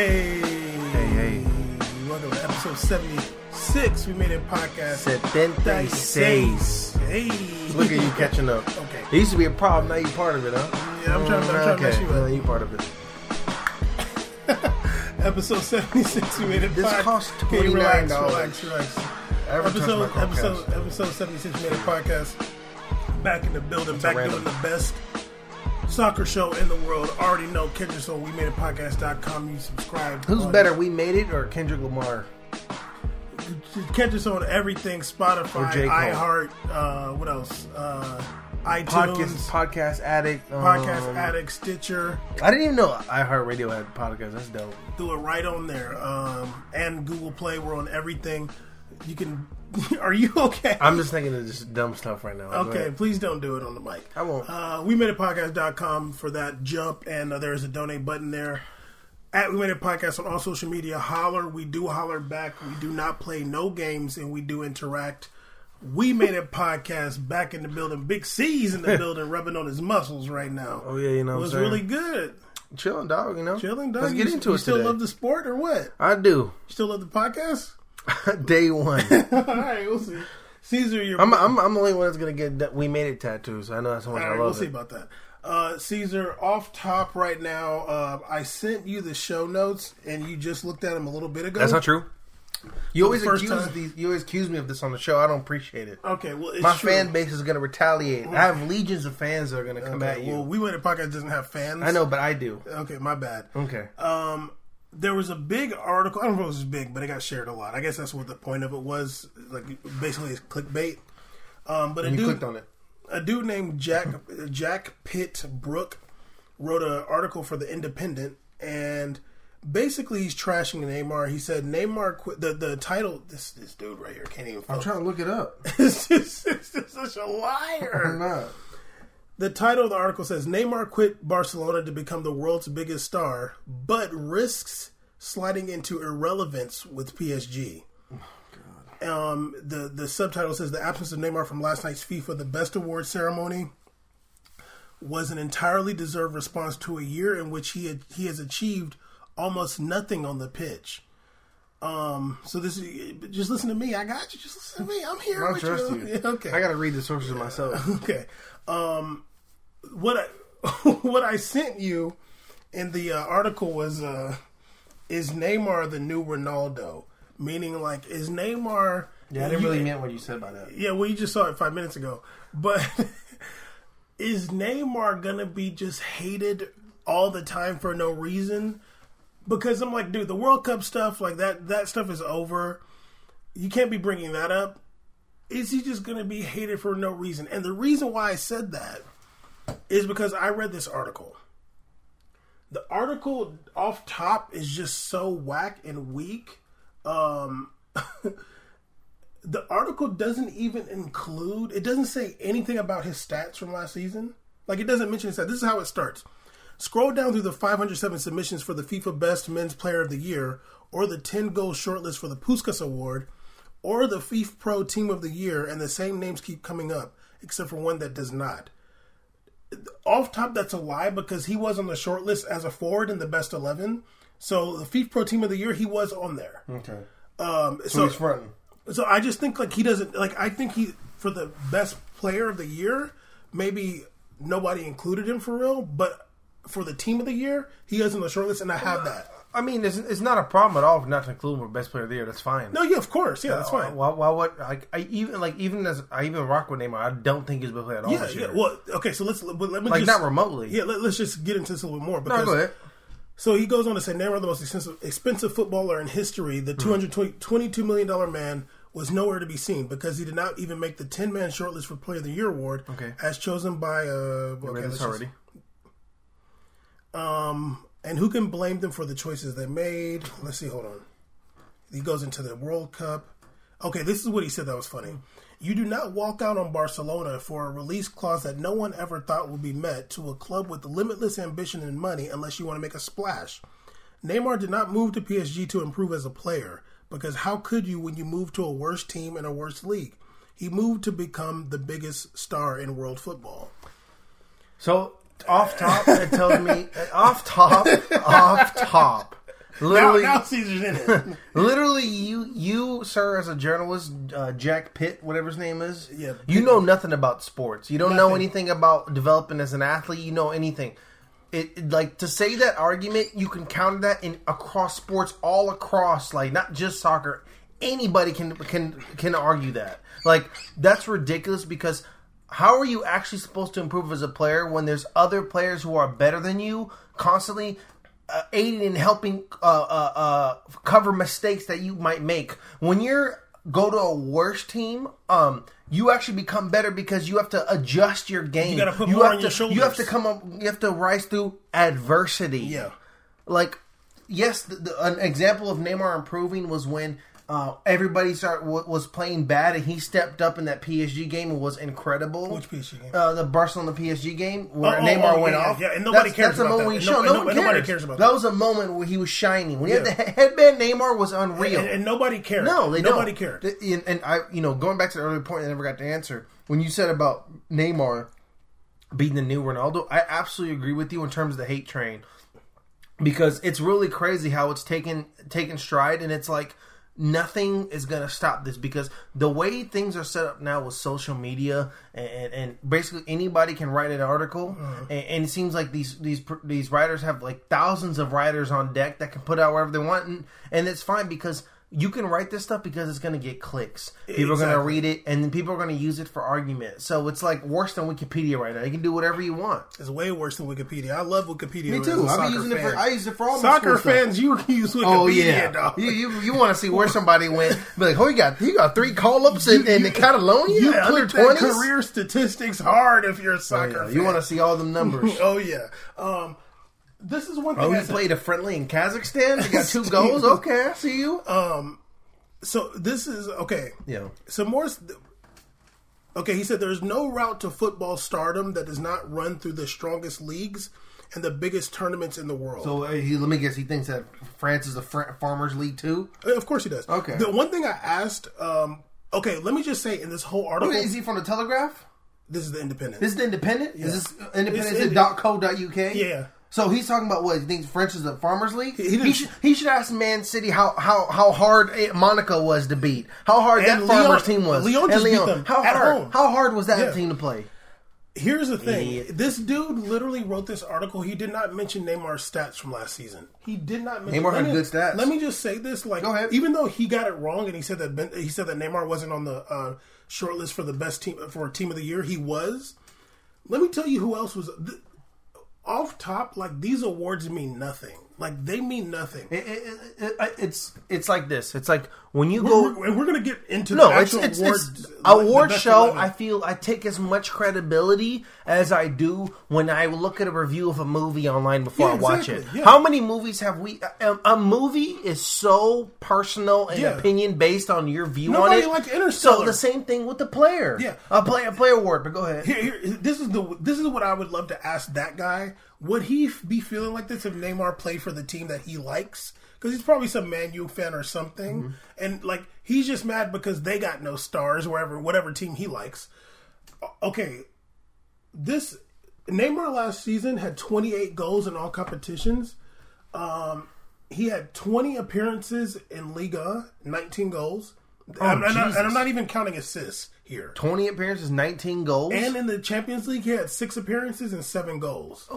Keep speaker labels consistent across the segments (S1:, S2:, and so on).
S1: Hey,
S2: Hey, hey.
S1: welcome to episode 76. We made it podcast.
S2: 76.
S1: Hey,
S2: Look at you catching up.
S1: Okay.
S2: It used to be a problem, now you're part of it, huh?
S1: Yeah, I'm trying, I'm trying to mess
S2: okay.
S1: you up.
S2: you part of it.
S1: Episode 76. We made it
S2: This
S1: podcast.
S2: costs
S1: Okay,
S2: $29.
S1: relax, relax.
S2: Ever touch
S1: Episode, episode, episode 76. We made it podcast. Back in the building, back
S2: random.
S1: doing the best soccer show in the world. Already know Kendrick, so we made it podcast.com. You subscribe.
S2: Who's
S1: on-
S2: better, We Made It or Kendrick Lamar?
S1: Catch us on everything: Spotify,
S2: Or J. Cole.
S1: iHeart, uh, what else? Uh, iTunes,
S2: Podcast, podcast Addict.
S1: Podcast
S2: um,
S1: Addict, Stitcher.
S2: I didn't even know iHeartRadio had podcasts. That's dope.
S1: Do it right on there. Um, and Google Play. We're on everything. You can. Are you okay?
S2: I'm just thinking of just dumb stuff right now.
S1: Okay, please don't do it on the mic.
S2: I won't.
S1: Uh, we made a podcast.com for that jump, and uh, there's a donate button there. At We Made It Podcast on all social media. Holler. We do holler back. We do not play no games, and we do interact. We Made It Podcast back in the building. Big C's in the building, rubbing on his muscles right now.
S2: Oh, yeah, you know
S1: it
S2: what
S1: was really good.
S2: Chilling, dog, you know?
S1: Chilling, dog.
S2: Let's get into
S1: you
S2: it
S1: still
S2: today.
S1: love the sport or what?
S2: I do.
S1: You still love the podcast?
S2: Day one.
S1: all right, we'll see. Caesar, you're.
S2: I'm, I'm, I'm the only one that's going to get that We Made It tattoos. I know that's how much
S1: All
S2: I
S1: right,
S2: love
S1: we'll see about that. Uh, Caesar, off top right now, uh, I sent you the show notes, and you just looked at them a little bit ago.
S2: That's not true. You always accuse
S1: time.
S2: these. You always accuse me of this on the show. I don't appreciate it.
S1: Okay, well, it's
S2: My
S1: true.
S2: fan base is going to retaliate. I have legions of fans that are going to come
S1: Okay,
S2: at you.
S1: Well, we went to podcast doesn't have fans.
S2: I know, but I do.
S1: Okay, my bad.
S2: Okay.
S1: Um, there was a big article. I don't know if it was big, but it got shared a lot. I guess that's what the point of it was. Like basically, it's clickbait. Um, but a
S2: you
S1: dude,
S2: clicked on it.
S1: a dude named Jack Jack Pitt-Brooke wrote an article for the Independent, and basically he's trashing Neymar. He said Neymar quit. The the title. This this dude right here can't even.
S2: I'm trying to look it up.
S1: It's just, it's just such a liar. The title of the article says Neymar quit Barcelona to become the world's biggest star, but risks sliding into irrelevance with PSG. Um, the the subtitle says the absence of Neymar from last night's FIFA the Best Award ceremony was an entirely deserved response to a year in which he had, he has achieved almost nothing on the pitch. Um, so this is just listen to me. I got you. Just listen to me. I'm here
S2: I trust
S1: you.
S2: you.
S1: Okay.
S2: I got to read the sources myself.
S1: Okay. Um, what I what I sent you in the uh, article was uh, is Neymar the new Ronaldo? Meaning, like, is Neymar?
S2: Yeah, I didn't really mean what you said by that.
S1: Yeah, well, you just saw it five minutes ago. But is Neymar gonna be just hated all the time for no reason? Because I'm like, dude, the World Cup stuff, like that, that stuff is over. You can't be bringing that up. Is he just gonna be hated for no reason? And the reason why I said that is because I read this article. The article off top is just so whack and weak. Um, the article doesn't even include it doesn't say anything about his stats from last season like it doesn't mention his stats this is how it starts scroll down through the 507 submissions for the fifa best men's player of the year or the 10 goal shortlist for the puskas award or the fifa pro team of the year and the same names keep coming up except for one that does not off top that's a lie because he was on the short list as a forward in the best 11 so the fifa pro team of the year he was on there
S2: Okay.
S1: um,
S2: So,
S1: so
S2: he's fronting.
S1: so I just think like he doesn't like I think he for the best player of the year, maybe nobody included him for real, but for the team of the year, he is on the short list and I have that.
S2: I mean, it's, it's not a problem at all if not to include him best player of the year. That's fine.
S1: No, yeah, of course. Yeah, that's fine.
S2: Why? Why? What? Like, I even like even as I even rock with Neymar, I don't think he's best player at all
S1: yeah,
S2: this
S1: yeah. Well, okay, so let's but let me
S2: like
S1: just
S2: not remotely.
S1: Yeah, let, us just get into this a little bit more
S2: No,
S1: because
S2: go ahead.
S1: So he goes on to say Neymar, the most expensive, expensive footballer in history, the $222 million man, was nowhere to be seen because he did not even make the 10 man shortlist for Player of the Year award
S2: Okay.
S1: as chosen by. Uh, okay,
S2: this
S1: just-
S2: already.
S1: Um, and who can blame them for the choices they made? Let's see. Hold on. He goes into the World Cup. Okay, this is what he said that was funny. You do not walk out on Barcelona for a release clause that no one ever thought would be met to a club with limitless ambition and money unless you want to make a splash. Neymar did not move to PSG to improve as a player because how could you when you move to a worse team in a worse league? He moved to become the biggest star in world football.
S2: So off top, it tells me off top, off top. Literally-
S1: now, now Caesar's in it.
S2: Literally, you, you, sir, as a journalist, uh, Jack Pitt, whatever his name is,
S1: Yeah,
S2: you know nothing about sports. You don't know anything about developing as an athlete. You know anything. It it- like to say that argument, you can counter that in across sports, all across, like not just soccer. Anybody can can can argue that. Like that's ridiculous because how are you actually supposed to improve as a player when there's other players who are better than you constantly uh, aiding and helping uh, uh, uh, cover mistakes that you might make? When you're go to a worse team um you actually become better because you have to adjust your game.
S1: You gotta put more
S2: have to, you have to come up you have to rise through adversity.
S1: Yeah.
S2: like yes the, the, an example of Neymar improving was when uh, everybody start w- was playing bad and he stepped up in that PSG game and was incredible.
S1: Which PSG game?
S2: Uh, the Barcelona PSG game where
S1: Oh, oh,
S2: Neymar
S1: oh,
S2: went
S1: yeah,
S2: off.
S1: yeah, and nobody
S2: that's,
S1: cares
S2: that's the
S1: about
S2: moment
S1: that.
S2: we
S1: And
S2: show.
S1: no-
S2: No,
S1: no-
S2: cares.
S1: nobody cares about
S2: that
S1: that.
S2: was a moment where he was shining. When he
S1: Yeah.
S2: had the headband, Neymar was unreal.
S1: and, and nobody cared.
S2: No, they
S1: nobody
S2: don't.
S1: cared.
S2: And, and I, you know, going back to the earlier point, I never got to answer when you said about Neymar being the new Ronaldo. I absolutely agree with you in terms of the hate train because it's really crazy how it's taken taken stride, and it's like nothing is gonna stop this because the way things are set up now with social media and, and, basically anybody can write an article mm-hmm. and, and it seems like these these these writers have like thousands of writers on deck that can put out wherever they want and, and it's fine because you can write this stuff because it's going to get clicks. People are going to read it, and then people are going to use it for argument. So it's like worse than Wikipedia right now. You can do whatever you want.
S1: It's way worse than Wikipedia. I love Wikipedia.
S2: Me too. I've using it for. I use it for all my
S1: Soccer
S2: school stuff.
S1: fans, you use Wikipedia,
S2: Oh yeah,
S1: dog.
S2: you you, you want to see where somebody went? Be like, oh, he got he got three call ups in, in Catalonia
S1: You
S2: under twenties.
S1: career statistics hard if you're a
S2: Oh,
S1: soccer
S2: yeah.
S1: fan.
S2: You want to see all the numbers?
S1: Oh yeah. Um, this is one thing.
S2: Oh, he played a friendly in Kazakhstan. He got two goals. Okay, I see you.
S1: Um, So this is okay.
S2: yeah.
S1: So more. Okay, he said there's no route to football stardom that does not run through the strongest leagues and the biggest tournaments in the world.
S2: So uh, he, let me guess. He thinks that France is a fr- farmers league too.
S1: Uh, of course he does.
S2: Okay.
S1: The one thing I asked. Um, okay, let me just say in this whole article,
S2: Is he from the Telegraph?
S1: this is the Independent.
S2: This is the Independent. Is this
S1: It's
S2: Is
S1: inde-
S2: it dot co dot uk?
S1: Yeah.
S2: So he's talking about what he thinks French is a farmers league.
S1: he
S2: He,
S1: didn't-
S2: should he should ask Man City how how how hard Monaco was to beat. How hard that farmers team was. And
S1: just beat them
S2: How
S1: at
S2: hard?
S1: home.
S2: How hard was that
S1: Yeah.
S2: team to play?
S1: Here's the thing.
S2: Yeah.
S1: This dude literally wrote this article. He did not mention Neymar's stats from last season. He did not mention
S2: Neymar
S1: let
S2: had
S1: me-
S2: good stats.
S1: Let me just say this: like,
S2: Go ahead.
S1: even though he got it wrong and he said that ben, he said that Neymar wasn't on the uh, short list for the best team for team of the year, he was. Let me tell you who else was th- off top. Like these awards mean nothing. Like they mean nothing.
S2: It- it- it- it- it's it's like this. It's like when you
S1: We're-
S2: go.
S1: and we're gonna get into
S2: No,
S1: the
S2: it's
S1: actual
S2: it's,
S1: awards.
S2: it's
S1: like,
S2: award show.
S1: 11.
S2: I feel I take as much credibility as I do when I look at a review of a movie online before
S1: Yeah,
S2: I watch it.
S1: yeah.
S2: How many movies have we? A, a movie is so personal and
S1: Yeah.
S2: opinion based on your view
S1: Nobody
S2: on it. So the same thing with the player.
S1: Yeah.
S2: a play a player award. But go ahead.
S1: Here, here, this is the this is what I would love to ask that guy. Would he be feeling like this if Neymar played for the team that he likes? Because he's probably some Man U fan or something,
S2: Mm-hmm.
S1: and like he's just mad because they got no stars wherever whatever team he likes. Okay, this Neymar last season had 28 goals in all competitions. Um, he had 20 appearances in Liga, 19 goals. And, and I-
S2: Oh,
S1: and I'm not even counting assists here.
S2: Twenty appearances, nineteen goals.
S1: And in the Champions League, he had six appearances and seven goals.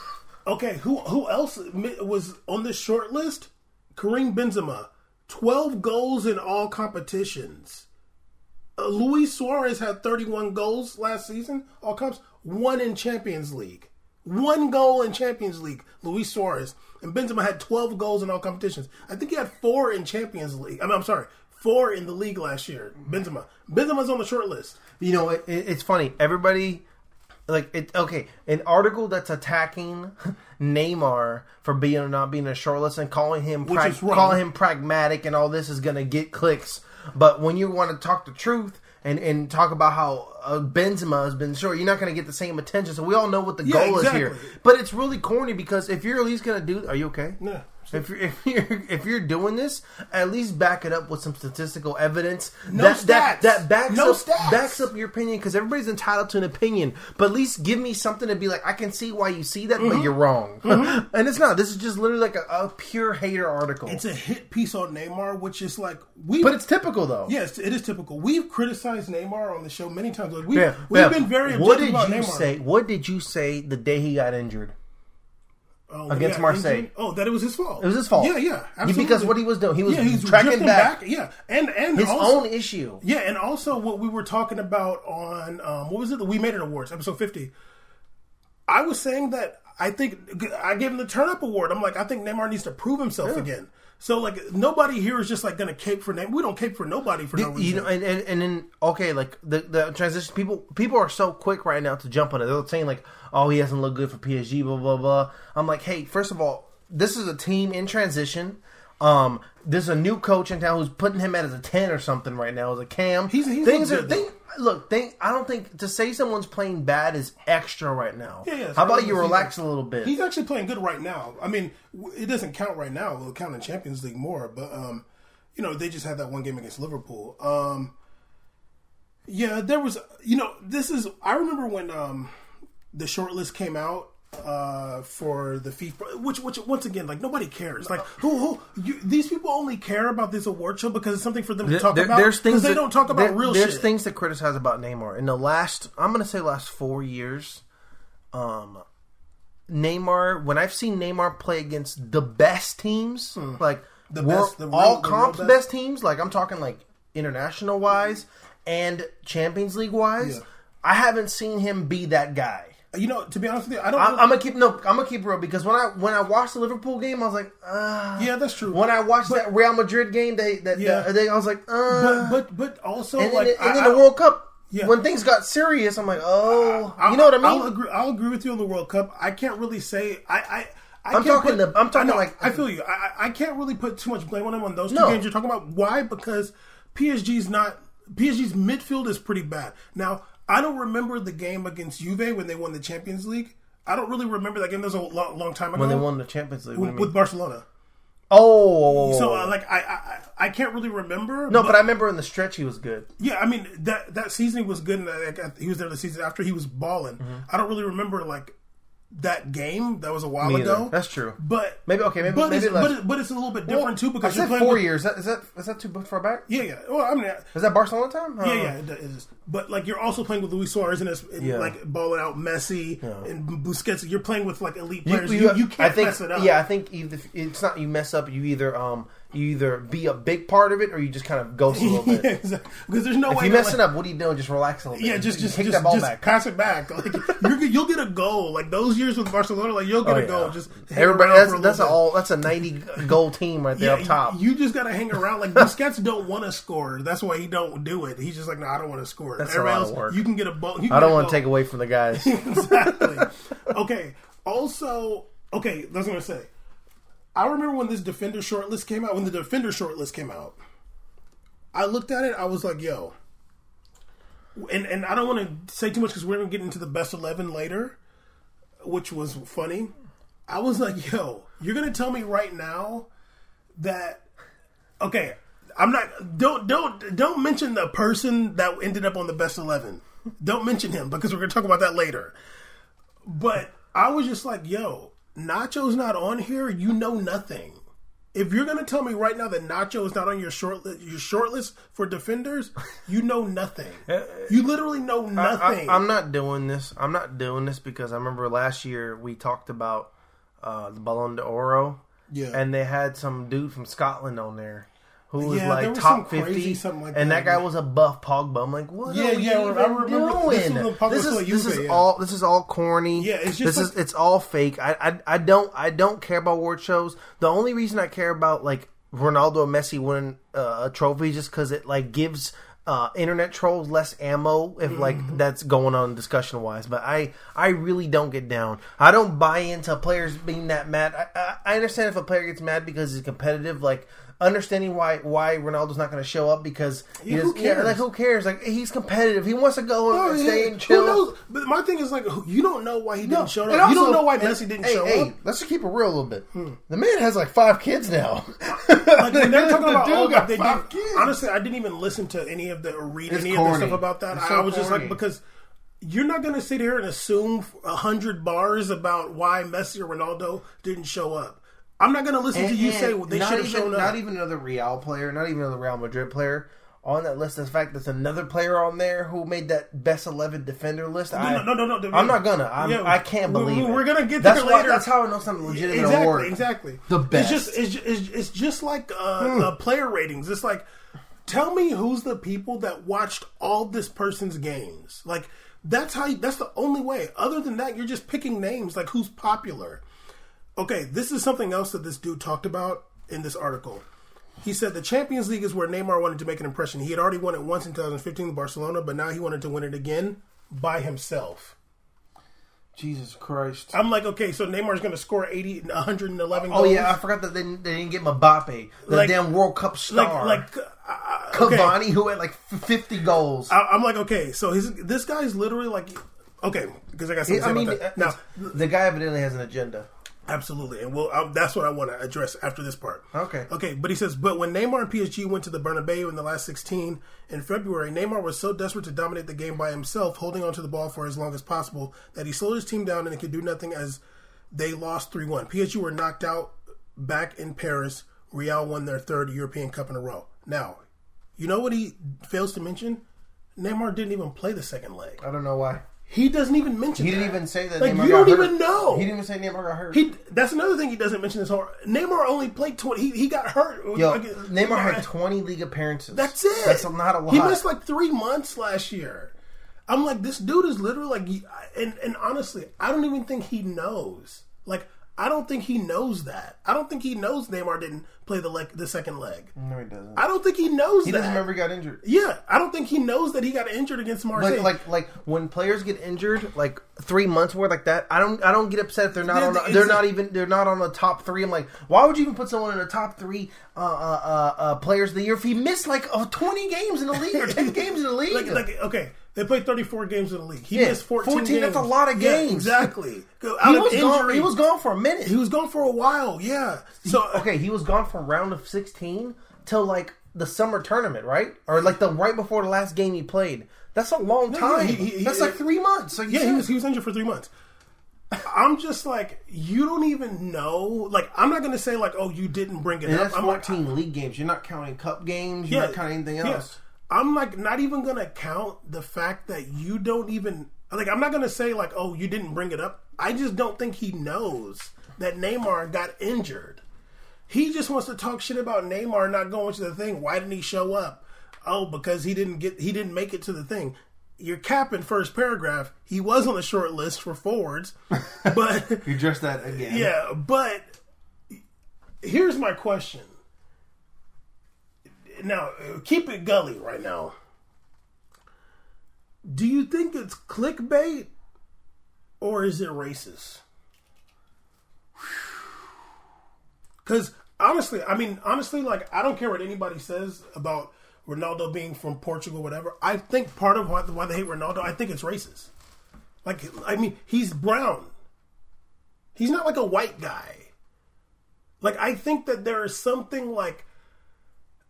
S1: okay, who who else was on this short list? Karim Benzema, twelve goals in all competitions. Uh, Luis Suarez had thirty-one goals last season. All comps, one in Champions League, one goal in Champions League. Luis Suarez and Benzema had twelve goals in all competitions. I think he had four in Champions League. I mean, I'm sorry, four in the league last year. Benzema, Benzema's on the short list.
S2: You know, it, it, it's funny. Everybody, like, it. Okay, an article that's attacking Neymar for being or not being a shortlist and calling him
S1: Which
S2: prag-
S1: is wrong.
S2: calling him pragmatic and all this is gonna get clicks. But when you want to talk the truth and, and talk about how uh, Benzema has been short, you're not gonna get the same attention. So we all know what the
S1: Yeah,
S2: goal is here. But it's really corny because if you're at least gonna do, are you okay?
S1: Yeah,
S2: If you're, if you're if you're doing this, at least back it up with some statistical evidence
S1: No
S2: that,
S1: stats.
S2: that that backs
S1: No
S2: up
S1: stats.
S2: backs up your opinion because everybody's entitled to an opinion. But at least give me something to be like, I can see why you see that,
S1: Mm-hmm.
S2: but you're wrong. and it's not. This is just literally like a, a pure hater article.
S1: It's a hit piece on Neymar, which is like we.
S2: but it's typical though.
S1: yes, it is typical. We've criticized Neymar on the show many times. Like, we've,
S2: Yeah,
S1: we've
S2: yeah.
S1: been very
S2: What did you
S1: Neymar.
S2: say? What did you say the day he got injured?
S1: Oh,
S2: against
S1: got
S2: Marseille?
S1: injured? Oh, that it was his fault.
S2: It was his fault.
S1: Yeah, yeah, absolutely.
S2: Because what he was doing, he was
S1: yeah, he's
S2: tracking
S1: drifting
S2: back,
S1: Yeah, and and
S2: his
S1: also,
S2: own issue.
S1: Yeah, and also what we were talking about on um, what was it? The We Made It Awards, episode fifty. I was saying that I think I gave him the Turn Up Award. I'm like, I think Neymar needs to prove himself again. So like, nobody here is just like going to cape for name. We don't cape for nobody for no reason.
S2: you know, and, and and then okay, like the the transition people people are so quick right now to jump on it. They're saying like, oh, he hasn't looked good for PSG, blah blah blah. I'm like, hey, first of all, this is a team in transition. Um, there's a new coach in town who's putting him at as a ten or something right now as a cam.
S1: He's- he's
S2: things are
S1: looked good,
S2: thing, look. Thing, I don't think to say someone's playing bad is extra right now.
S1: Yeah, yeah,
S2: How about you relax a little bit?
S1: He's actually playing good right now. I mean, it doesn't count right now. It'll count in Champions League more. But um, you know, they just had that one game against Liverpool. Um, yeah, there was. You know, this is. I remember when um, the short list came out uh, for the FIFA, which, which once again, like nobody cares. Like who, who you, these people only care about this award show because it's something for them to talk
S2: There-
S1: about.
S2: there's things
S1: they
S2: that-
S1: don't talk about
S2: there-
S1: real
S2: There's
S1: shit.
S2: things to criticize about Neymar in the last. I'm going to say last four years. Um, Neymar. When I've seen Neymar play against the best teams, like
S1: Hmm. The
S2: wor-
S1: best- the real-
S2: all
S1: the
S2: comps
S1: best?
S2: best teams, like I'm talking like international wise and Champions League wise.
S1: Yeah.
S2: I haven't seen him be that guy.
S1: You know, to be honest with you, I don't.
S2: I'm, I'm gonna keep no. I'm gonna keep real because when I when I watched the Liverpool game, I was like, uh,
S1: yeah, that's true.
S2: When I watched that Real Madrid game, they that
S1: Yeah.
S2: they, I was like, uh,
S1: but but but also
S2: and,
S1: like
S2: then, and
S1: I-
S2: then
S1: I-
S2: the World Cup,
S1: Yeah.
S2: when things got serious, I'm like, oh, you know what I mean?
S1: I'll agree. I'll agree with you on the World Cup. I can't really say. I. I I
S2: I'm talking
S1: put-
S2: the- I'm talking
S1: I know,
S2: like-
S1: I feel you. I, I I can't really put too much blame on him on those two
S2: No.
S1: games you're talking about. Why? Because PSG's not PSG's midfield is pretty bad. Now I don't remember the game against Juve when they won the Champions League. I don't really remember that game. That was a long, long time ago
S2: when they won the Champions League,
S1: with, with Barcelona.
S2: oh,
S1: So uh, like I, I I- can't really remember.
S2: no, but I remember in the stretch he was good.
S1: Yeah, I mean that that season he was good. And like, he was there the season after he was balling.
S2: Mm-hmm.
S1: I don't really remember like that game. That was a while
S2: Me either.
S1: ago.
S2: That's true.
S1: But
S2: Maybe- okay, maybe-
S1: but
S2: maybe
S1: it's, but, it, but it's a little bit different too
S2: I
S1: because you're
S2: said four
S1: with-
S2: years. Is that, is that is that too far back?
S1: Yeah, yeah. Well, I mean,
S2: Is that Barcelona time?
S1: yeah, yeah. It is. But like you're also playing with Luis Suarez and, it's, and
S2: Yeah.
S1: like balling out Messi and Busquets. You're playing with like elite
S2: You,
S1: players.
S2: you-
S1: You, you, can't
S2: I think,
S1: mess it up.
S2: Yeah, I think either it's not you mess up. You either um you either be a big part of it or you just kind of ghost a little bit.
S1: yeah, exactly. Because there's no
S2: If
S1: way
S2: you
S1: to,
S2: mess
S1: like,
S2: up, what are you doing? Just relax a little bit.
S1: Yeah, just just
S2: take
S1: just,
S2: that ball
S1: just
S2: back.
S1: pass it back. Like you're, you'll get a goal. Like those years with Barcelona, like you'll get
S2: Oh,
S1: a
S2: yeah.
S1: goal. Just
S2: Everybody, that's
S1: a
S2: that's a all that's a ninety goal team right there up top.
S1: You just gotta hang around. Like Busquets don't want to score. That's why he don't do it. He's just like, no, I don't want to score.
S2: That's a
S1: Everybody
S2: lot of work.
S1: you can get a ball.
S2: I don't want to take away from the guys.
S1: exactly. okay. Also, okay. That's what I'm gonna say. I remember when this defender shortlist came out. When the defender shortlist came out, I looked at it. I was like, yo. And and I don't want to say too much because we're gonna get into the best eleven later, which was funny. I was like, yo, you're gonna tell me right now that okay, I'm not don't don't don't mention the person that ended up on the best eleven. Don't mention him because we're gonna talk about that later. But I was just like, yo, Nacho's not on here, you know nothing. If you're gonna tell me right now that Nacho is not on your short li- your short list for defenders, you know nothing. You literally know nothing.
S2: I, am not doing this. I'm not doing this because I remember last year we talked about uh, the Ballon d'Oro,
S1: Yeah.
S2: and they had some dude from Scotland on there who was
S1: Yeah,
S2: like top fifty,
S1: something like
S2: and
S1: that.
S2: that guy was a buff Pogba. I'm like, what?
S1: Yeah, yeah, I remember this
S2: doing? This is this
S1: Juve,
S2: is
S1: yeah.
S2: all this is all corny.
S1: Yeah, it's just
S2: this is it's all fake. I, I I don't I don't care about award shows. The only reason I care about like Ronaldo or Messi winning uh, a trophy just because it like gives uh, internet trolls, less ammo if like that's going on discussion wise. But I I really don't get down. I don't buy into players being that mad. I, I, I understand if a player gets mad because he's competitive, like. Understanding why why Ronaldo's not going to show up because
S1: Yeah, who
S2: yeah,
S1: cares?
S2: like who cares? Like he's competitive. He wants to go and
S1: Oh,
S2: stay
S1: yeah.
S2: and chill.
S1: Who knows? But my thing is like, who- you don't know why he didn't show up.
S2: And
S1: you don't know why Messi didn't
S2: hey,
S1: show
S2: hey,
S1: up.
S2: Let's just keep it real a little bit. Hmm. The man has like five kids now.
S1: Like when they're talking
S2: The
S1: about
S2: dude
S1: oh,
S2: all
S1: that, they
S2: five
S1: did,
S2: kids.
S1: honestly, I didn't even listen to any of the or read
S2: It's
S1: any of the stuff about that. I, I was just like, because you're not going to sit here and assume a hundred bars about why Messi or Ronaldo didn't show up. I'm not going to listen to you say well, they should have shown up.
S2: Not even another Real player, not even another Real Madrid player on that list. The fact there's another player on there who made that best eleven defender list. I,
S1: no, no, no, no.
S2: I'm not gonna. I'm,
S1: Yeah,
S2: I can't believe
S1: we-
S2: it.
S1: we're gonna get
S2: that's
S1: there
S2: why-
S1: later.
S2: That's how I know something legitimate
S1: exactly,
S2: award.
S1: exactly.
S2: The best.
S1: It's just it's, ju- it's, just like uh,
S2: Hmm.
S1: uh, player ratings. It's like tell me who's the people that watched all this person's games. Like that's how. You, that's the only way. Other than that, you're just picking names. Like who's popular. Okay, this is something else that this dude talked about in this article. He said the Champions League is where Neymar wanted to make an impression. He had already won it once in 2015 with Barcelona, but now he wanted to win it again by himself.
S2: Jesus Christ.
S1: I'm like, okay, so Neymar's going to score 80, 111
S2: Oh
S1: goals.
S2: yeah, I forgot that they, didn't- they didn't get Mbappe, the
S1: Like-
S2: damn World Cup star,
S1: like, uh, okay.
S2: Cavani, who had like 50 goals.
S1: I, I'm like, okay, so his this guy's literally like, okay, because I got something
S2: I mean.
S1: Now,
S2: the guy evidently has an agenda.
S1: Absolutely, and well, um, that's what I want to address after this part.
S2: Okay.
S1: Okay, but he says, but when Neymar and PSG went to the Bernabeu in the last 16 in February, Neymar was so desperate to dominate the game by himself, holding onto the ball for as long as possible, that he slowed his team down and it could do nothing as they lost 3 1. PSG were knocked out back in Paris. Real won their third European Cup in a row. Now, you know what he fails to mention? Neymar didn't even play the second leg.
S2: I don't know why.
S1: He doesn't even mention.
S2: He didn't
S1: that.
S2: even say that.
S1: Like
S2: Neymar
S1: you don't
S2: hurt.
S1: even know.
S2: He didn't even say Neymar got hurt.
S1: He that's another thing he doesn't mention this whole Neymar only played twenty. He, he got hurt.
S2: Yo,
S1: Like,
S2: Neymar had 20 league appearances.
S1: That's it.
S2: That's not a lot.
S1: He missed like three months last year. I'm like, this dude is literally like, and and honestly, I don't even think he knows. Like, I don't think he knows that. I don't think he knows Neymar didn't play the leg, the second leg.
S2: no, he doesn't.
S1: I don't think he knows
S2: He
S1: that.
S2: doesn't remember he got injured.
S1: Yeah, I don't think he knows that he got injured against Marseille.
S2: Like, like, like when players get injured, like three months worth, like that. I don't, I don't get upset if they're not
S1: Yeah,
S2: on. The, they're not even. They're not on the top three. I'm like, why would you even put someone in the top three uh, uh, uh, uh, players of the year if he missed like uh, 20 games in the league or 10 games in the league?
S1: like, like, okay, they played 34 games in the league. He
S2: Yeah,
S1: missed 14,
S2: 14,
S1: games.
S2: that's a lot of
S1: Yeah,
S2: games.
S1: exactly. Out
S2: he
S1: of
S2: was
S1: injury.
S2: gone. He was gone for a minute.
S1: He was gone for a while. Yeah. So
S2: okay, he was gone from round of 16 till like the summer tournament, right? Or like the right before the last game he played. That's a long
S1: yeah,
S2: time.
S1: he- he-
S2: That's
S1: he-
S2: like three months. Like
S1: Yeah, he was he was injured for three months. I'm just like you don't even know. Like I'm not gonna say like oh you didn't bring it
S2: And
S1: up.
S2: that's
S1: I'm like,
S2: 14 league games. You're not counting cup games. You're not counting anything
S1: yeah.
S2: else.
S1: I'm like not even gonna count the fact that you don't even like. I'm not gonna say like oh you didn't bring it up. I just don't think he knows that Neymar got injured. He just wants to talk shit about Neymar not going to the thing. Why didn't he show up? Oh, because he didn't get he didn't make it to the thing. You're capping first paragraph. He was on the short list for forwards, but
S2: You address that again.
S1: yeah, but here's my question. Now, keep it gully right now. Do you think it's clickbait or is it racist? Because honestly, I mean, honestly, like, I don't care what anybody says about Ronaldo being from Portugal, whatever. I think part of why, why they hate Ronaldo, I think it's racist. Like, I mean, he's brown. He's not like a white guy. Like I think that there is something like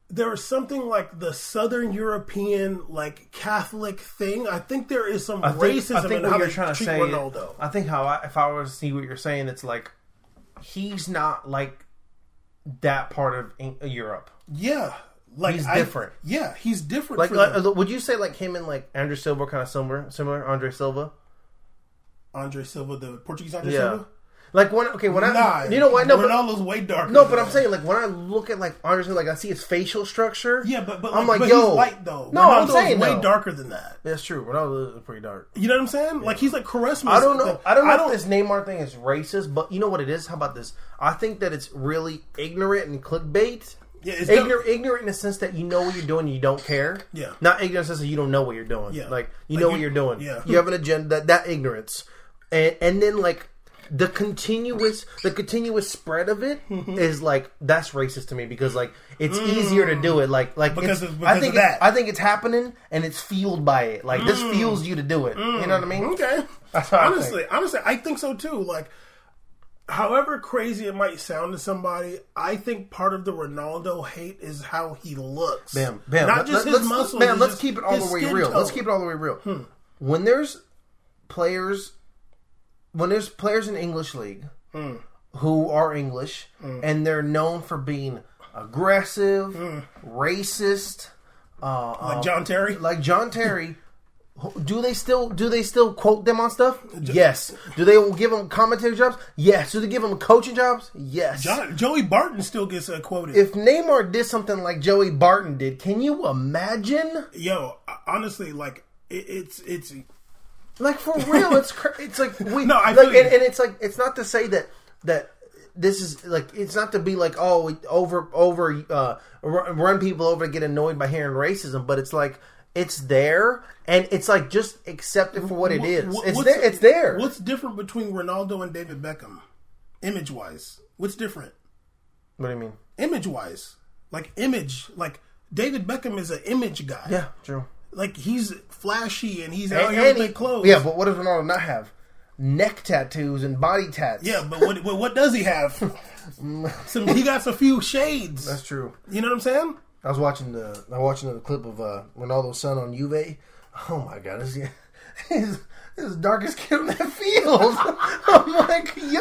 S1: there is something like the Southern European like Catholic thing. I think there is some
S2: I think,
S1: racism
S2: I think
S1: in
S2: what
S1: how
S2: you're trying to say.
S1: Ronaldo.
S2: I think how I, if I were to see what you're saying, it's like he's not like that part of Europe.
S1: yeah, like
S2: He's
S1: I-
S2: different.
S1: Yeah, he's different.
S2: Like, like, would you say like him and like Andre Silva kind of similar? Similar, Andre Silva.
S1: Andre Silva, the Portuguese Andre
S2: Yeah.
S1: Silva.
S2: Like when okay when
S1: Nah,
S2: I you know what no but
S1: Ronaldo's way darker.
S2: no but I'm
S1: that.
S2: saying like when I look at like Silva like I see his facial structure
S1: yeah, but but,
S2: I'm
S1: like,
S2: like
S1: but
S2: yo
S1: he's light though.
S2: no I'm saying
S1: way
S2: no.
S1: darker than that.
S2: That's true. Ronaldo is pretty dark.
S1: You know what I'm saying? Like he's like Charisma.
S2: I don't know. I don't know I don't, if this Neymar thing is racist, but you know what it is. How about this? I think that it's really ignorant and clickbait.
S1: Yeah, it's
S2: ignorant, ignorant in the sense that you know what you're doing and you don't care.
S1: Yeah.
S2: Not ignorant in the sense that you don't know what you're doing.
S1: Yeah.
S2: Like you
S1: Like
S2: know
S1: you-
S2: what you're doing.
S1: yeah.
S2: You have an agenda. That, that ignorance, and and then like the continuous the continuous spread of it is
S1: Mm-hmm.
S2: like that's racist to me because like it's easier to do it like like
S1: Mm. Because of- because
S2: I think
S1: that. Mm.
S2: I think it's happening and it's fueled by it. Like this fuels you to do it. You know what I mean?
S1: Okay.
S2: That's what I
S1: honestly, honestly, I think so too. Like, however crazy it might sound to somebody, I think part of the Ronaldo hate is how he looks.
S2: Bam, bam.
S1: Not just
S2: let-
S1: his
S2: let's,
S1: muscles.
S2: Man, let's keep it all the way real.
S1: tone. Hmm.
S2: Let's keep it all the way real. When there's players, when there's players in English league
S1: Hmm.
S2: who are English and they're known for being aggressive, racist, uh,
S1: like
S2: uh,
S1: John Terry.
S2: like John Terry. Do they still do they still quote them on stuff? Yes. Do they give them commentary jobs? Yes. Do they give them coaching jobs? Yes.
S1: John, Joey Barton still gets uh, quoted.
S2: if Neymar did something like Joey Barton did, can you imagine?
S1: Yo, honestly, like it, it's it's
S2: Like for real, it's cra- it's like we
S1: No, I
S2: like, and, and it's like it's not to say that that this is like it's not to be like oh we over over uh run run people over to get annoyed by hearing racism, but it's like it's there and it's like just accept it for what it is.
S1: What-
S2: It's there. It's there.
S1: What's different between Ronaldo and David Beckham, image wise? What's different,
S2: What do you mean?
S1: image wise? Like image, like David Beckham is an image guy.
S2: Yeah, true.
S1: Like he's flashy and he's out
S2: And,
S1: here
S2: and
S1: with
S2: he,
S1: clothes.
S2: yeah, but what does Ronaldo not have? Neck tattoos and body tats.
S1: yeah, but what what, what does he have? Some he got a few shades.
S2: that's true.
S1: you know what I'm saying?
S2: I was watching the I was watching the clip of uh, Ronaldo's son on Juve. Oh my god, he's he's the darkest kid on that field. I'm like, yo,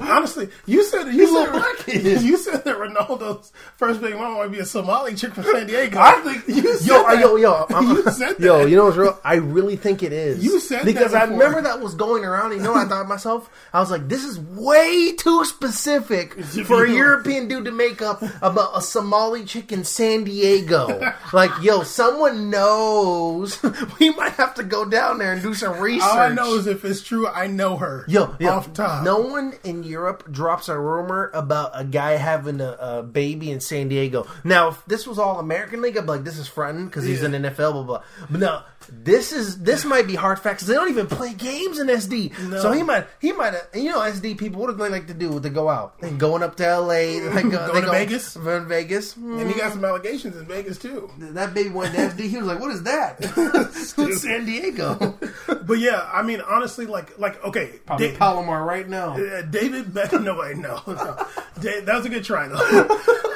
S1: Honestly, you said you said
S2: black kid.
S1: you said that Ronaldo's first big mama might be a Somali chick from San Diego.
S2: I think
S1: you said
S2: yo,
S1: that.
S2: yo, yo, I'm,
S1: You said
S2: yo. You know what's real? I really think it is.
S1: You said that
S2: because I remember that was going around. You know, I thought to myself, I was like, this is way too specific for a European dude to make up about a Somali chick in San Diego. like, yo, someone knows. we might have to go down there and do some research.
S1: All I know is if it's true, I know her.
S2: Yo, yo,
S1: off top.
S2: no one in Europe drops a rumor about a guy having a, a baby in San Diego. Now, if this was all American League, I'd be like, this is fronting because he's
S1: Yeah.
S2: in NFL, blah blah. But no, this is this might be hard facts. They don't even play games in SD,
S1: No.
S2: so he might he might. You know, SD people, what do they like to do? They go out, and going up to LA, they go,
S1: Going to
S2: go,
S1: Vegas?
S2: Going Vegas. Hmm.
S1: and he got some allegations in Vegas too.
S2: That baby went to SD. He was like, "What is that?" It's San Diego.
S1: But yeah, I mean, honestly, like, like okay,
S2: Probably
S1: Da-
S2: Palomar right now.
S1: uh, David Beckham. No way, no, no. Da- that was a good try though.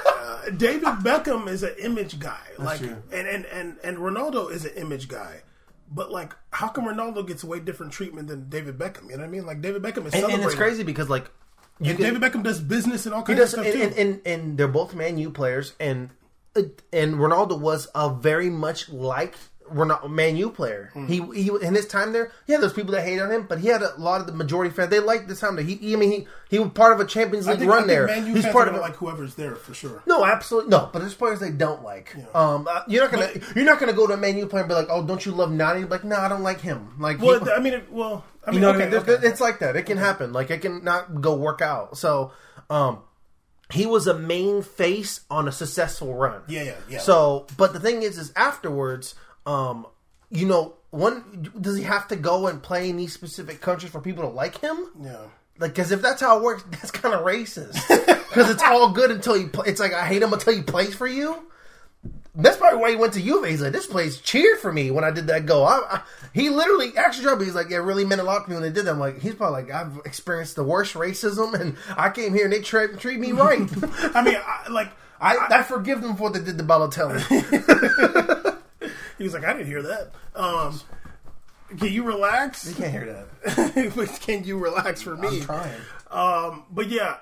S1: David Beckham is an image guy, like,
S2: true.
S1: and, and and and Ronaldo is an image guy. But like, how come Ronaldo gets way different treatment than David Beckham? You know what I mean? Like David Beckham is
S2: And, and it's crazy because like you
S1: And
S2: can-
S1: David Beckham does business and all kinds
S2: does,
S1: of
S2: and,
S1: stuff too.
S2: and, and, and they're both Man U players, and and Ronaldo was a very much like Ronaldo, Man U player.
S1: Hmm.
S2: He he in his time there, yeah, there's people that hate on him, but he had a lot of the majority fans. They liked the time that he. I mean, he he was part of a Champions League
S1: think,
S2: run there. He's part of it.
S1: like whoever's there for sure.
S2: No, absolutely no. But there's players they don't like. Um, uh, you're not gonna you're not gonna go to a Man U player and be like, oh, don't you love Nani? Like, no, I don't like him. Like,
S1: Well,
S2: he-
S1: I mean, it, well, I mean,
S2: you know,
S1: okay,
S2: what I mean?
S1: okay.
S2: it's like that. It can happen. Like it can not go work out. So, um, he was a main face on a successful run.
S1: Yeah, yeah, yeah.
S2: So, but the thing is, is afterwards, um, you know, one does he have to go and play in these specific countries for people to like him?
S1: yeah.
S2: Like, because if that's how it works, that's kind of racist. Because it's all good until you. Play, it's like I hate him until he plays for you. That's probably why he went to Juve. He's like, this place cheered for me when I did that goal. I, I, he literally actually dropped. me. He's like, it really meant a lot to me when they did that. I'm like, he's probably like, I've experienced the worst racism, and I came here and they treat treat me right.
S1: I mean, I, like,
S2: I, I forgive them for what they did to Balotelli.
S1: he was like, I didn't hear that. Um, can you relax?
S2: you can't hear that.
S1: can you relax for me?
S2: I'm trying.
S1: Um, but yeah,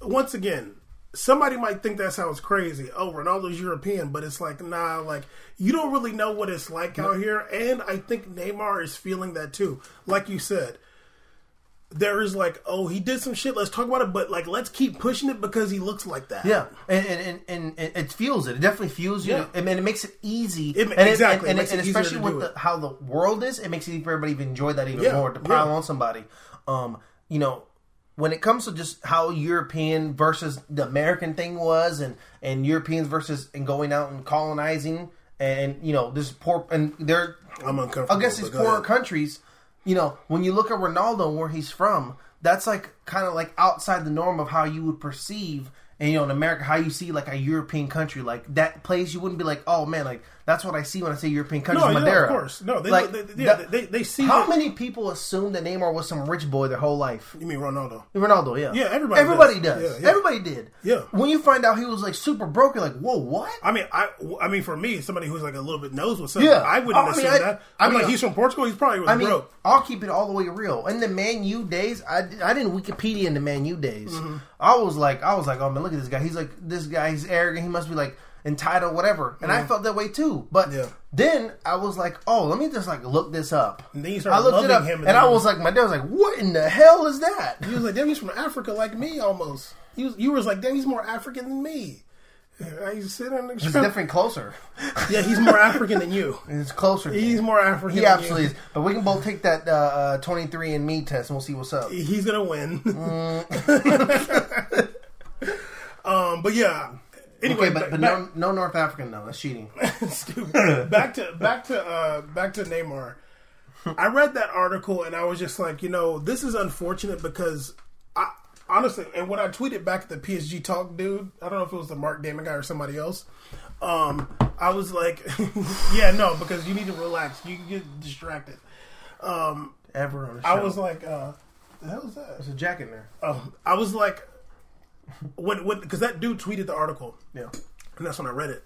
S1: once again, somebody might think that sounds crazy. Oh, Ronaldo's European, but it's like, nah, like you don't really know what it's like out here. And I think Neymar is feeling that too. Like you said, there is like, oh, he did some shit. Let's talk about it, but like, let's keep pushing it because he looks like that.
S2: Yeah, and and, and, and and it fuels it. It definitely fuels you.
S1: Yeah.
S2: I mean, it makes it easy.
S1: It-
S2: and
S1: exactly.
S2: and,
S1: It
S2: and, and especially with the, how the world is, it makes it easy for everybody to enjoy that even
S1: Yeah,
S2: more to pile
S1: yeah.
S2: on somebody. Um, you know, when it comes to just how European versus the American thing was, and and Europeans versus and going out and colonizing, and you know this poor and they're
S1: I'm uncomfortable.
S2: I guess
S1: these
S2: poorer countries. You know, when you look at Ronaldo where he's from, that's like kind of like outside the norm of how you would perceive. And you know, in America, how you see like a European country, like that place, you wouldn't be like, oh man, like that's what I see when I say European countries.
S1: No,
S2: Madeira.
S1: of course. No, they,
S2: Like,
S1: they, they, yeah,
S2: that-
S1: they, they see
S2: How
S1: that-
S2: many people assume that Neymar was some rich boy their whole life?
S1: You mean Ronaldo?
S2: Ronaldo, yeah,
S1: Yeah, everybody
S2: everybody
S1: does.
S2: does.
S1: Yeah, yeah.
S2: Everybody did.
S1: Yeah.
S2: When you find out he was like super broke, you're like, whoa, what?
S1: I mean, I, I mean, for me, somebody who's like a little bit knows what's up.
S2: Yeah.
S1: I wouldn't
S2: Oh, I mean,
S1: assume
S2: I-
S1: that.
S2: I
S1: I'm
S2: mean,
S1: like, he's from Portugal. He's probably was
S2: I mean,
S1: broke.
S2: I'll keep it all the way real. In the Man U days, I, I didn't Wikipedia in the Man U days.
S1: Mm-hmm.
S2: I was like, I was like, oh man, look at this guy. He's like, this guy, he's arrogant. He must be like entitled, whatever. And I felt that way too. But
S1: Mm-hmm. Yeah.
S2: then I was like, oh, let me just like look this up.
S1: And then you
S2: I
S1: started
S2: looked it up,
S1: him,
S2: and,
S1: and
S2: I was like, my dad was like, what in the hell is that?
S1: He was like, damn, he's from Africa like me almost. He was, you was like, damn, he's more African than me. I sit on the
S2: It's different, closer.
S1: Yeah, he's more African than you.
S2: It's closer.
S1: He's more African.
S2: He absolutely
S1: you.
S2: is. But we can both take that uh, uh, 23 and me test, and we'll see what's up.
S1: He's gonna win.
S2: Mm.
S1: um, but yeah. Anyway,
S2: Okay, but, but
S1: back,
S2: no, no North African though. That's cheating.
S1: Stupid. back to back to uh, back to Neymar. I read that article and I was just like, you know, this is unfortunate because I honestly, and when I tweeted back at the PSG talk dude, I don't know if it was the Mark Damon guy or somebody else. Um, I was like, yeah, no, because you need to relax. You can get distracted. Um,
S2: Ever on.
S1: I was like, uh, the hell is that?
S2: There's a jacket in there.
S1: Um, I was like, when when because that dude tweeted the article,
S2: Yeah.
S1: and that's when I read it.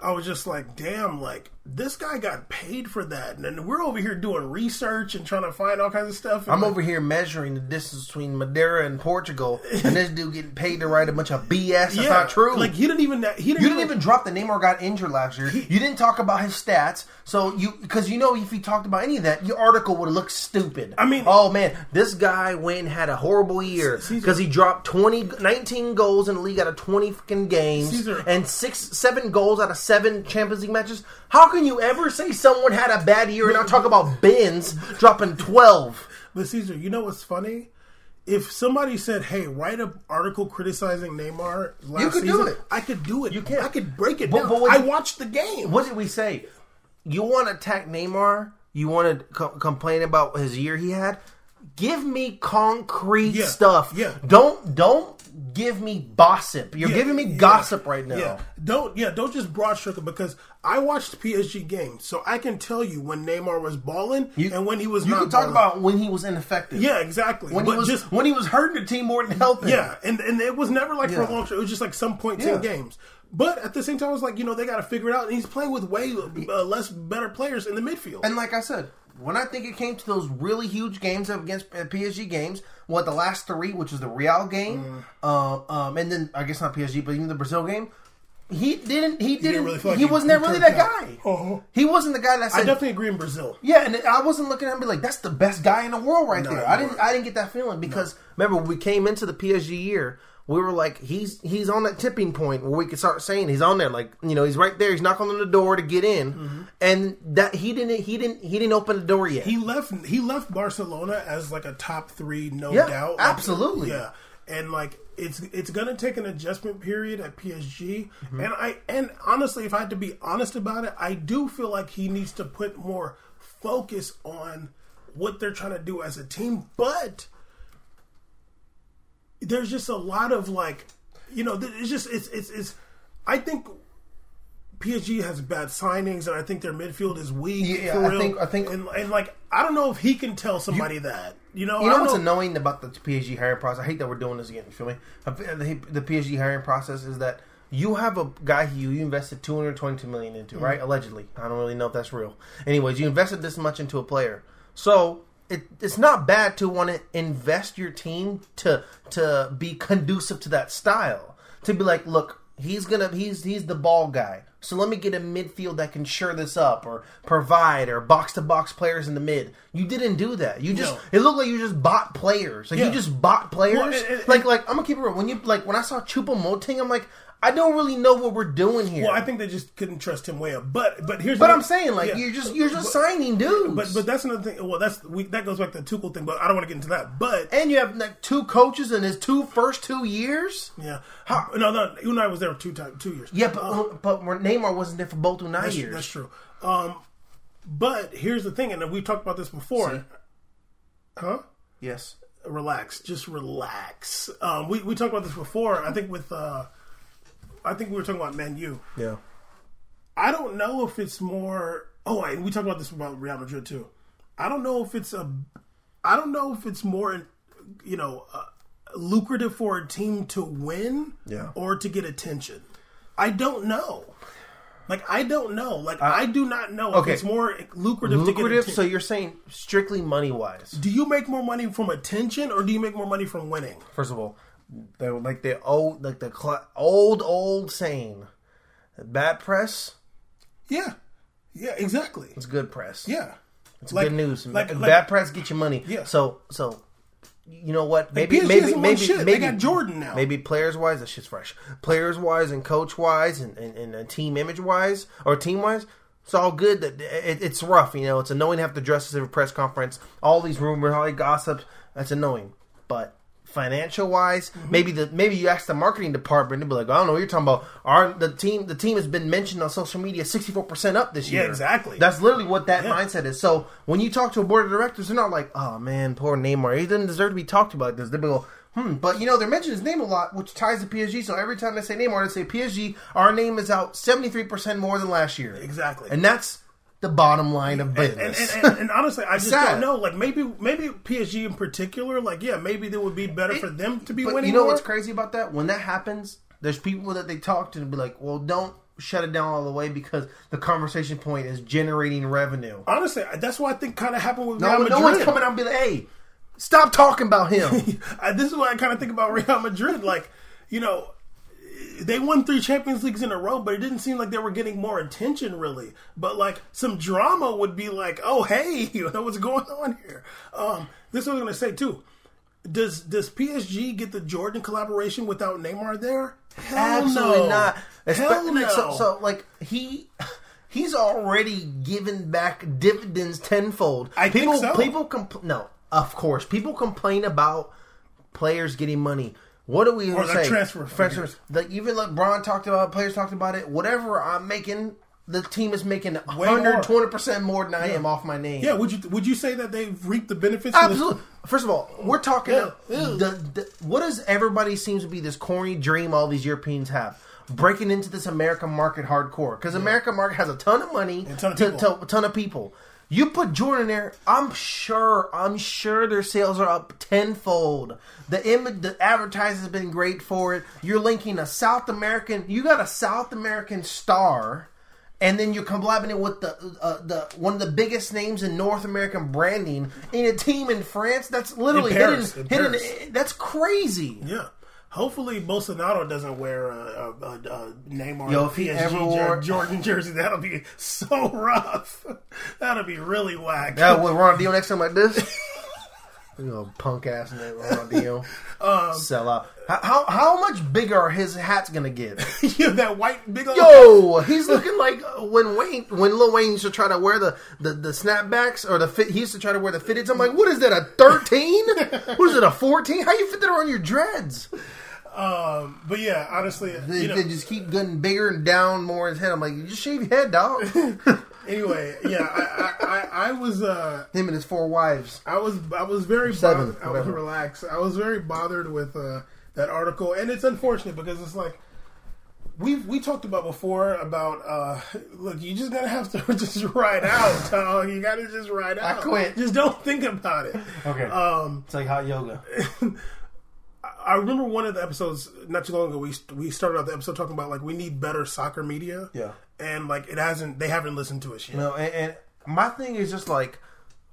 S1: I was just like, damn, like this guy got paid for that, and then we're over here doing research and trying to find all kinds of stuff.
S2: I'm
S1: like,
S2: over here measuring the distance between Madeira and Portugal, and this dude getting paid to write a bunch of BS. That's
S1: yeah,
S2: not true.
S1: Like he didn't even he didn't,
S2: you didn't even drop the name or got injured last year. you didn't talk about his stats, so you because you know if you talked about any of that, your article would looked stupid.
S1: I mean-
S2: oh man, this guy went and had a horrible year because he dropped 20, 19 goals in the league out of twenty fucking games,
S1: Caesar-
S2: and six, seven goals out of seven Champions League matches. How can you ever say someone had a bad year and not talk about Benz dropping twelve?
S1: But Caesar, you know what's funny? If somebody said, "Hey, write an article criticizing Neymar," last
S2: You could do
S1: season,
S2: it.
S1: I could do it.
S2: You can.
S1: I could break it
S2: But-
S1: down.
S2: but what
S1: I watched the game.
S2: What did we say? You want to attack Neymar? You want to co- complain about his year he had? Give me concrete
S1: Yeah,
S2: stuff.
S1: yeah.
S2: Don't don't give me gossip. You're
S1: Yeah,
S2: giving me
S1: yeah,
S2: gossip right now.
S1: Yeah, don't yeah, don't just broad stroke it because I watched PSG games, so I can tell you when Neymar was balling
S2: You-
S1: and when he was
S2: You can talk
S1: balling.
S2: about when he was ineffective.
S1: yeah, exactly.
S2: When
S1: but
S2: he was
S1: just
S2: when he was hurting the team more than helping.
S1: yeah, and and it was never like for a long. Time. It was just like some points in games. But at the same time, I was like, you know, they got to figure it out. And he's playing with way uh, less better players in the midfield.
S2: And like I said, when I think it came to those really huge games up against uh, PSG games, what the last three, which was the Real game,
S1: Mm.
S2: um, um, and then I guess not PSG, but even the Brazil game, he didn't. He didn't.
S1: really feel like
S2: he,
S1: he-
S2: wasn't really that
S1: out.
S2: guy.
S1: Uh-huh.
S2: He wasn't the guy that
S1: I definitely agree in Brazil.
S2: yeah, and I wasn't looking at him and be like, "That's the best guy in the world right
S1: No,
S2: there." I didn't. I didn't get that feeling because remember we came into the PSG year, we were like, "He's he's on that tipping point where we could start saying he's on there." Like you know, he's right there. He's knocking on the door to get in,
S1: Mm-hmm.
S2: and that he didn't. He didn't. He didn't open the door yet.
S1: He left. He left Barcelona as like a top three, no
S2: Yeah,
S1: doubt. Like,
S2: absolutely.
S1: Yeah, and like it's it's gonna take an adjustment period at PSG.
S2: Mm-hmm.
S1: And I and honestly, if I had to be honest about it, I do feel like he needs to put more focus on what they're trying to do as a team. But there's just a lot of like, you know, it's just it's it's it's. I think. PSG has bad signings, and I think their midfield is weak.
S2: Yeah, I
S1: real.
S2: think- I think-
S1: and, and like I don't know if he can tell somebody that. You know,
S2: You know what's
S1: know.
S2: annoying about the PSG hiring process? I hate that we're doing this again. You feel me? The, the PSG hiring process is that you have a guy who you invested two hundred twenty-two million
S1: Mm-hmm.
S2: into, right? Allegedly, I don't really know if that's real. Anyways, you invested this much into a player, so it, it's not bad to want to invest your team to to be conducive to that style. To be like, look, he's gonna he's he's the ball guy. So let me get a midfield that can shore this up or provide or box to box players in the mid. You didn't do that. You just
S1: No.
S2: it looked like you just bought players. Like
S1: Yeah.
S2: you just bought players.
S1: Well, and- and-
S2: like like I'm gonna keep it real. When you like when I saw Choupo-Moting, I'm like I don't really know what we're doing here.
S1: Well, I think they just couldn't trust him way up. But but here's
S2: but I'm saying like
S1: yeah.
S2: you're just you're just signing dudes.
S1: But but that's another thing. Well, that's we, that goes back to the Tuchel thing. But I don't want to get into that. But
S2: and you have like two coaches in his two first two years.
S1: yeah, no, no, Unai was there two times, two years.
S2: Yeah, but but Neymar wasn't there for both nine
S1: That's,
S2: years.
S1: that's true. Um, but here's the thing, and we talked about this before. Huh?
S2: Yes.
S1: Relax, just relax. Um, we we talked about this before. I think with uh, I think we were talking about Man U.
S2: Yeah.
S1: I don't know if it's more. Oh, and we talked about this about Real Madrid too. I don't know if it's a. I don't know if it's more, you know, uh, lucrative for a team to win,
S2: Yeah.
S1: or to get attention. I don't know. Like I don't know. Like I do not know
S2: okay.
S1: if it's more lucrative, to get
S2: Lucrative. So you're saying strictly money wise.
S1: do you make more money from attention, or do you make more money from winning?
S2: First of all, they're like the old like the cl- old old saying, bad press
S1: Yeah, yeah, exactly.
S2: It's good press.
S1: Yeah,
S2: It's
S1: Like-
S2: good news.
S1: like-
S2: bad
S1: like-
S2: press get you money.
S1: Yeah.
S2: So so. You know what? Maybe
S1: PSG
S2: maybe
S1: won
S2: maybe.
S1: They got Jordan now.
S2: Maybe players wise, that shit's fresh. Players wise and coach wise and, and, and, and team image wise or team wise, it's all good. That it, it's rough. You know, it's annoying to have to dress as a press conference. All these rumors, all these gossips. That's annoying. But financial wise,
S1: Mm-hmm.
S2: maybe the maybe you ask the marketing department, they'd be like, I don't know what you're talking about. Our the team the team has been mentioned on social media sixty four percent up this year.
S1: Yeah, exactly.
S2: That's literally what that
S1: Yeah.
S2: mindset is. So when you talk to a board of directors, they're not like, oh man, poor Neymar, he doesn't deserve to be talked about like this. They go, hmm. But you know, they're mentioning his name a lot, which ties to PSG. So every time they say Neymar, they say PSG. Our name is out seventy three percent more than last year.
S1: Exactly.
S2: and that's the bottom line of
S1: and,
S2: business.
S1: and, and, and honestly, I just
S2: sad.
S1: don't know. Like maybe maybe PSG in particular, like yeah, maybe it would be better for them to be
S2: But
S1: winning.
S2: you know
S1: more.
S2: what's crazy about that? When that happens, there's people that they talk to and be like, well, don't shut it down all the way because the conversation point is generating revenue.
S1: Honestly, that's what I think kind of happened with
S2: No,
S1: Real
S2: no
S1: Madrid.
S2: one's coming out and be like, hey, stop talking about him.
S1: This is what I kind of think about Real Madrid. Like, you know, they won three Champions Leagues in a row, but it didn't seem like they were getting more attention, really. But like some drama would be like, "Oh, hey, what's going on here?" Um, this is what I was going to say too. Does does PSG get the Jordan collaboration without Neymar there? Hell
S2: Absolutely
S1: no.
S2: not.
S1: Hell no.
S2: so, so, like he. He's already given back dividends tenfold.
S1: I think
S2: people,
S1: so.
S2: People compl- no, of course. People complain about players getting money. What do we
S1: Or the
S2: say?
S1: transfer
S2: Transfers. Like even LeBron talked about. it, Players talked about it. Whatever I'm making, the team is making 120 percent more than I am off my name.
S1: yeah, would you would you say that they've reaped the benefits? of this-
S2: Absolutely. First of all, we're talking.
S1: Yeah, yeah.
S2: The, the, what does everybody seems to be this corny dream all these Europeans have? Breaking into this American market hardcore because American market has a ton of money,
S1: a ton of
S2: to- to- a ton of people. You put Jordan there, I'm sure, I'm sure their sales are up tenfold. The image, the advertising has been great for it. You're linking a South American, you got a South American star, and then you're collabing it with the uh, the one of the biggest names in North American branding in a team in France. That's literally
S1: In Paris,
S2: hidden. hidden that's crazy.
S1: Yeah. Hopefully, Bolsonaro doesn't wear a, a, a, a Neymar
S2: Yo,
S1: or
S2: if he
S1: PSG
S2: ever wore-
S1: Jordan jersey. That'll be so rough. That'll be really whack.
S2: Yeah, with Ronaldinho next to him like this. You know, punk ass name Ronaldinho.
S1: Um,
S2: Sell out. How, how how much bigger are his hats gonna get?
S1: yeah, that white big old.
S2: Yo, he's looking like when Wayne, when Lil Wayne used to try to wear the, the, the snapbacks or the fit. He used to try to wear the fitteds. I'm like, what is that? A thirteen? what is it? A fourteen? How you fit that on your dreads?
S1: Um, but yeah, honestly,
S2: They,
S1: you know,
S2: they just keep getting bigger and down more his head. I'm like, you just shave your head, dog.
S1: Anyway, yeah, I, I, I, I was, uh,
S2: Him and his four wives.
S1: I was, I was very
S2: Seven,
S1: bothered. I was relaxed. I was very bothered with uh, that article, and it's unfortunate because it's like. We we talked about before about uh look you just gotta have to just ride out dog you gotta just ride out I
S2: quit.
S1: just don't think about it
S2: Okay.
S1: um
S2: It's like hot yoga.
S1: I remember one of the episodes not too long ago. We we started out the episode talking about like we need better soccer media.
S2: Yeah.
S1: And like it hasn't. They haven't listened to us yet.
S2: No, and, and my thing is just like,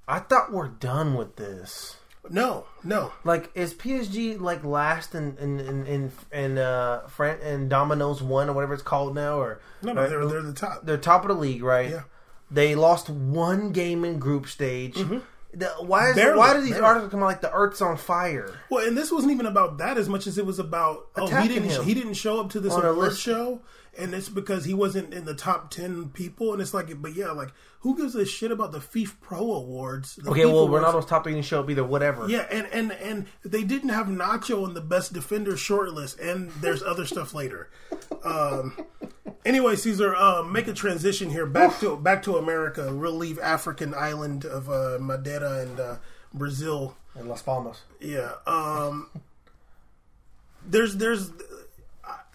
S2: I thought we're done with this.
S1: No, no.
S2: Like, is PSG like last in in in in, in uh Fran- in Domino's one or whatever it's called now, or
S1: No, no, they're, they're the top.
S2: they're top of the league, right?
S1: Yeah.
S2: They lost one game in group stage. The- why is
S1: Mm-hmm. Barely,
S2: why do these
S1: barely.
S2: articles come out like the Earth's on fire?
S1: Well, and this wasn't even about that as much as it was about oh he didn't
S2: him.
S1: he didn't show up to this
S2: On a
S1: award
S2: list.
S1: show, and it's because he wasn't in the top ten people, and it's like, but yeah, like who gives a shit about the FIFA Pro Awards? The
S2: Okay,
S1: FIFA
S2: well,
S1: awards?
S2: Ronaldo's top three didn't show up either. Whatever.
S1: Yeah, and and and they didn't have Nacho on the best defender shortlist, and there's other stuff later. Um, anyway, Caesar, uh, make a transition here back to back to America. We'll leave African island of uh, Madeira and uh, Brazil.
S2: And Las Palmas.
S1: Yeah. Um, there's there's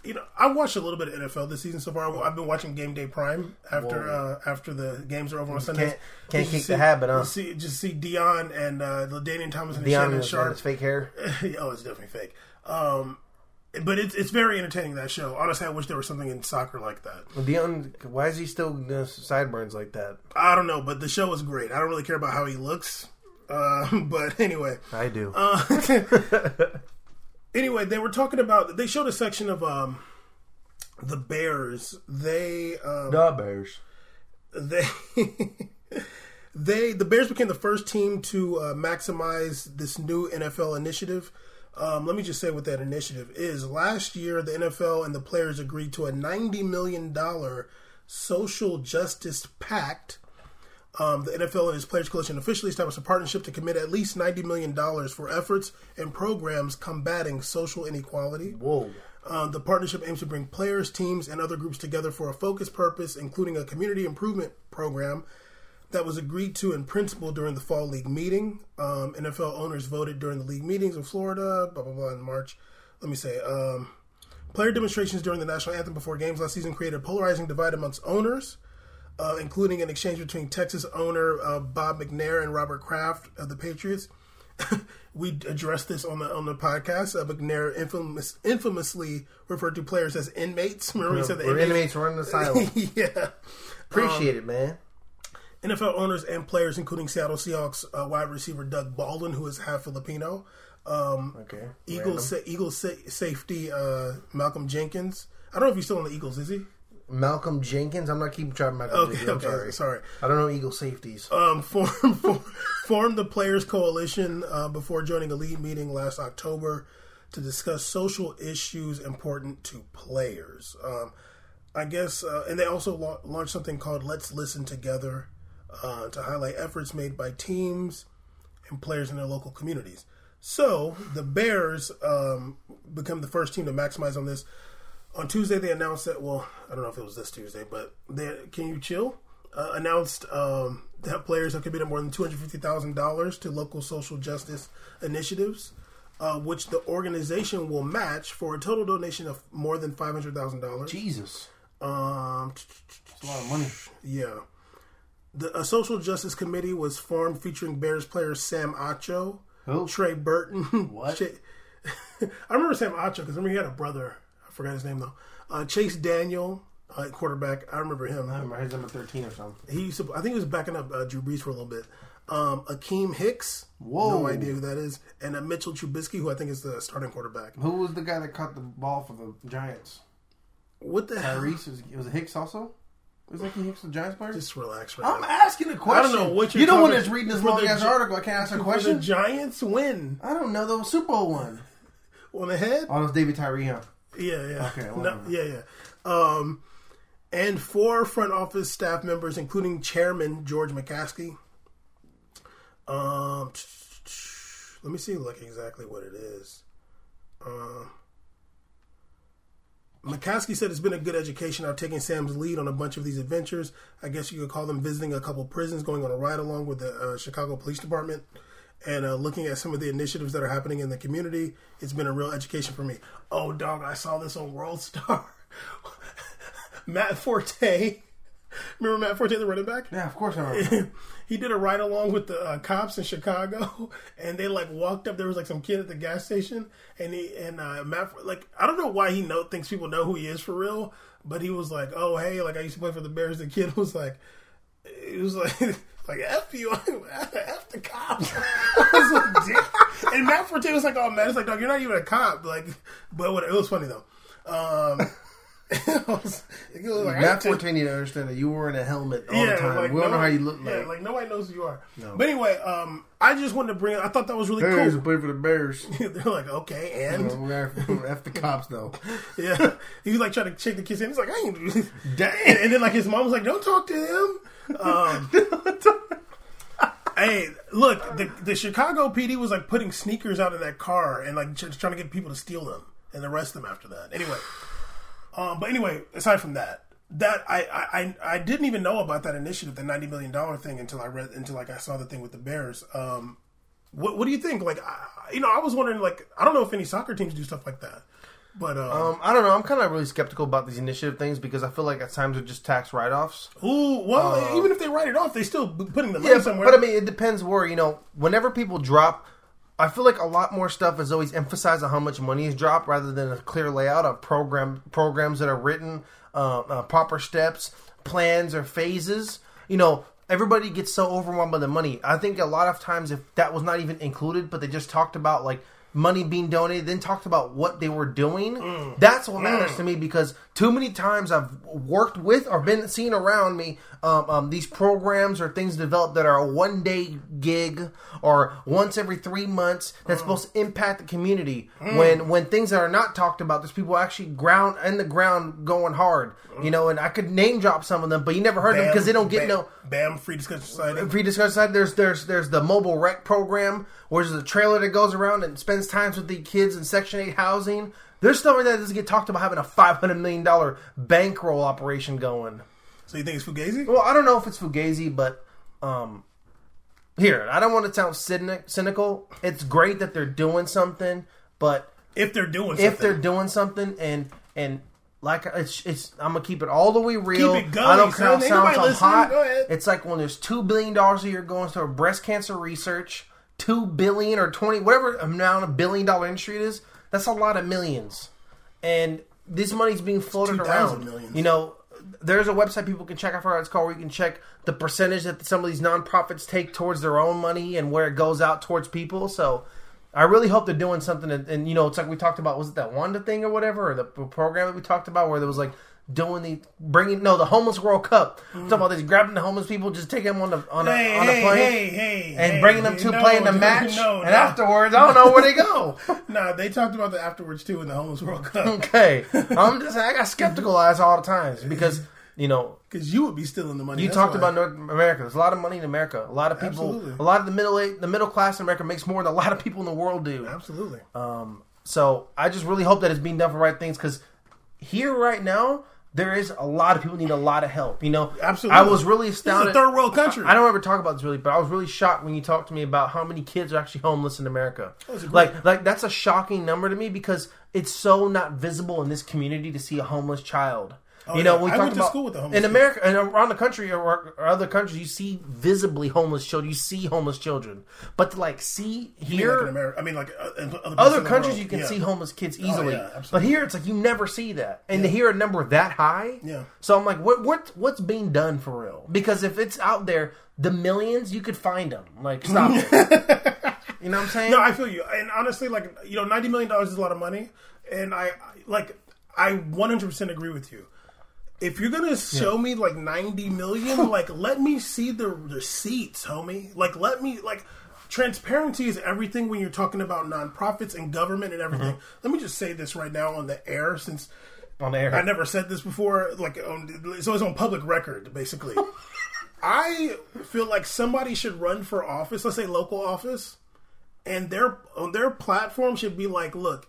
S1: you know I watched a little bit of NFL this season so far. I've been watching Game Day Prime after uh, after the games are over on Sundays.
S2: Can't- can't kick
S1: see-
S2: the habit, huh?
S1: just See, just see Deion and uh, LaDainian Thomas and
S2: Deion
S1: Shannon Sharpe.
S2: his fake hair.
S1: oh, it's definitely fake. Um, but it's it's very entertaining that show. Honestly, I wish there was something in soccer like that.
S2: Deion, why is he still doing sideburns like that?
S1: I don't know, but the show is great. I don't really care about how he looks. Uh, but anyway,
S2: I do.
S1: Uh, anyway, they were talking about. They showed a section of um, the Bears. They um,
S2: the Bears.
S1: they they the Bears became the first team to uh, maximize this new NFL initiative. Um, let me just say what that initiative is. Last year, the NFL and the players agreed to a ninety million dollar social justice pact. Um, the NFL and its Players Coalition officially established a partnership to commit at least ninety million dollars for efforts and programs combating social inequality.
S2: Whoa.
S1: Uh, the partnership aims to bring players, teams, and other groups together for a focused purpose, including a community improvement program that was agreed to in principle during the fall league meeting. Um, NFL owners voted during the league meetings in Florida, blah blah blah, in March. Let me say, um, player demonstrations during the national anthem before games last season created a polarizing divide amongst owners. Uh, including an exchange between Texas owner uh, Bob McNair and Robert Kraft of the Patriots. we addressed this on the on the podcast. Uh, McNair infamous, infamously referred to players as inmates. Remember he said the
S2: We're
S1: inmates?
S2: inmates running the asylum.
S1: yeah.
S2: Appreciate it, man.
S1: NFL owners and players, including Seattle Seahawks uh, wide receiver Doug Baldwin, who is half Filipino. Um,
S2: Okay.
S1: Eagles sa- Eagles sa- safety uh, Malcolm Jenkins. I don't know if he's still on the Eagles. Is he?
S2: Malcolm Jenkins. I'm not keeping track of Malcolm
S1: Okay,
S2: Jenkins. I'm
S1: okay,
S2: sorry.
S1: sorry.
S2: I don't know Eagle safeties.
S1: um, formed form, formed the Players Coalition uh, before joining a league meeting last October to discuss social issues important to players. Um, I guess, uh, and they also la- launched something called "Let's Listen Together" uh, to highlight efforts made by teams and players in their local communities. So the Bears um, become the first team to maximize on this. On Tuesday, they announced that. Well, I don't know if it was this Tuesday, but they can you chill? Uh, announced um, that players have committed more than two hundred fifty thousand dollars to local social justice initiatives, uh, which the organization will match for a total donation of more than five hundred thousand dollars.
S2: Jesus.
S1: Um,
S2: It's a lot of money.
S1: yeah. The a social justice committee was formed featuring Bears players Sam Acho,
S2: Who?
S1: Trey Burton.
S2: What?
S1: I remember Sam Acho because I remember he had a brother. I forgot his name though. Uh, Chase Daniel, uh, quarterback. I remember him.
S2: I remember his number 13 or something.
S1: He used to, I think he was backing up uh, Drew Brees for a little bit. Um, Akiem Hicks.
S2: Whoa.
S1: No idea who that is. And uh, Mitchell Trubisky, who I think is the starting quarterback.
S2: Who was the guy that caught the ball for the Giants?
S1: What the hell?
S2: Tyrese? Was, was it Hicks also? Was that Hicks the Giants player?
S1: Just relax right
S2: I'm
S1: now.
S2: asking a question.
S1: I don't know what you're doing.
S2: you don't want to reading this long ass article. I can't ask a
S1: For the
S2: question.
S1: Giants win
S2: I don't know the Super Bowl one.
S1: on the head.
S2: Oh, it's David Tyree, huh?
S1: Yeah, yeah.
S2: Okay,
S1: No, yeah, yeah. Um, and four front office staff members, including Chairman George McCaskey. Um, let me see, like exactly what it is. Um, McCaskey said it's been a good education. I've taken Sam's lead on a bunch of these adventures. I guess you could call them visiting a couple prisons, going on a ride along with the uh, Chicago Police Department, and uh, looking at some of the initiatives that are happening in the community. It's been a real education for me. Oh, dog, I saw this on World Star. Matt Forte. Remember Matt Forte, the running back?
S2: Yeah, of course I remember.
S1: he did a ride along with the uh, cops in Chicago, and they like walked up. There was like some kid at the gas station, and he and uh, Matt like I don't know why he know thinks people know who he is for real, but he was like, "Oh hey, like I used to play for the Bears." The kid was like, it was like like F you, F the cops. Was like, and Matt Forte was like, "Oh man, it's like, dog, you're not even a cop." Like, but what, it was funny though. Um, was, like,
S2: Matt Forte need to understand that you were in a helmet all the time.
S1: like,
S2: we don't know how you look
S1: Yeah,
S2: like.
S1: like nobody knows who you are.
S2: No.
S1: But anyway, um, I just wanted to bring. I thought that was really
S2: Bears
S1: cool.
S2: play for the Bears.
S1: They're like, okay, and
S2: F the cops though.
S1: yeah, he was like trying to shake the kid's in. He's like, I ain't.
S2: Dang.
S1: And, and then like his mom was like, "Don't talk to him." Um, hey, look, the the Chicago PD was like putting sneakers out of that car and like trying to get people to steal them and arrest them after that. Anyway, um, but anyway, aside from that, that I, I I didn't even know about that initiative, the ninety million dollar thing, until I read until like I saw the thing with the Bears. Um, what what do you think? Like, I, you know, I was wondering, like, I don't know if any soccer teams do stuff like that, but um,
S2: Um, I don't know. I'm kind of really skeptical about these initiative things because I feel like at times they're just tax write offs.
S1: ooh, well, even if they write it off, they still putting the money
S2: Yeah,
S1: somewhere.
S2: but I mean, it depends where you know. Whenever people drop, I feel like a lot more stuff is always emphasized on how much money is dropped rather than a clear layout of program programs that are written, uh, uh, proper steps, plans, or phases. You know, everybody gets so overwhelmed by the money. I think a lot of times, if that was not even included, but they just talked about like money being donated, then talked about what they were doing. That's what matters to me because too many times I've worked with or been seen around me um, um, these programs or things developed that are a one day gig or once every three months that's supposed to impact the community. When when things that are not talked about, there's people actually ground in the ground going hard. You know, and I could name drop some of them, but you never heard them because they don't get
S1: bam,
S2: no
S1: Bam Free Discussion Society.
S2: free discussion side. There's there's there's the mobile rec program, where there's a trailer that goes around and spends times with the kids in Section Eight housing. There's stuff like that that doesn't get talked about having a five hundred million dollar bankroll operation going.
S1: So you think it's Fugazi?
S2: Well, I don't know if it's Fugazi, but um, here I don't want to sound cynic, cynical. It's great that they're doing something, but
S1: If they're doing something.
S2: if they're doing something and and like it's it's I'm gonna keep it all the way real.
S1: Keep it going,
S2: I don't care.
S1: Ain't
S2: sounds
S1: nobody
S2: I'm
S1: listening.
S2: hot.
S1: Go ahead.
S2: It's like when there's two billion dollars a year going to breast cancer research, two billion or twenty whatever amount of billion dollar industry it is. That's a lot of millions, and this money's being floated
S1: 2,000
S2: around.
S1: millions.
S2: You know, there's a website people can check. out for. it's called. Where you can check the percentage that some of these nonprofits take towards their own money and where it goes out towards people. So. I really hope they're doing something, and, and you know, it's like we talked about. Was it that Wanda thing or whatever, or the program that we talked about, where there was like doing the bringing no the homeless World Cup. I'm talking about this grabbing the homeless people, just taking them on the on a,
S1: hey,
S2: on a plane
S1: hey,
S2: and bringing them to
S1: no,
S2: play in the
S1: no,
S2: match,
S1: No,
S2: and
S1: no.
S2: afterwards, I don't know where they go.
S1: Nah, they talked about the afterwards too in the Homeless World Cup.
S2: okay, I'm just I got skeptical eyes all the times because you know
S1: Because you would be stealing the money.
S2: you talked
S1: why.
S2: about North America. There's a lot of money in America. A lot of people,
S1: Absolutely.
S2: a lot of the middle the middle class in America makes more than a lot of people in the world do.
S1: Absolutely.
S2: Um, so I just really hope that it's being done for right things because here right now there is a lot of people need a lot of help. You know,
S1: Absolutely.
S2: I was really astounded.
S1: a third world country.
S2: I don't ever talk about this really, but I was really shocked when you talked to me about how many kids are actually homeless in America. Like, like that's a shocking number to me because it's so not visible in this community to see a homeless child. You know,
S1: Oh, yeah.
S2: we
S1: I
S2: talked about
S1: school with the homeless
S2: in
S1: kids.
S2: America and around the country or, or other countries, you see visibly homeless children. You see homeless children, but to like see
S1: You
S2: here,
S1: like in America, I mean, like uh, in other,
S2: other countries you can
S1: Yeah.
S2: see homeless kids easily,
S1: yeah,
S2: but here it's like you never see that, and to hear a number that high,
S1: Yeah.
S2: So I'm like, what what what's being done for real? Because if it's out there, the millions you could find them. Like, stop it. You know what I'm saying?
S1: No, I feel you. And honestly, like you know, ninety million dollars is a lot of money, and I like I one hundred percent agree with you. If you're gonna show me like ninety million, like let me see the receipts, homie. Like let me like transparency is everything when you're talking about nonprofits and government and everything. Mm-hmm. Let me just say this right now on the air, since
S2: on air.
S1: I never said this before. Like, on, so it's on public record, basically. I feel like somebody should run for office. Let's say local office, and their on their platform should be like, look,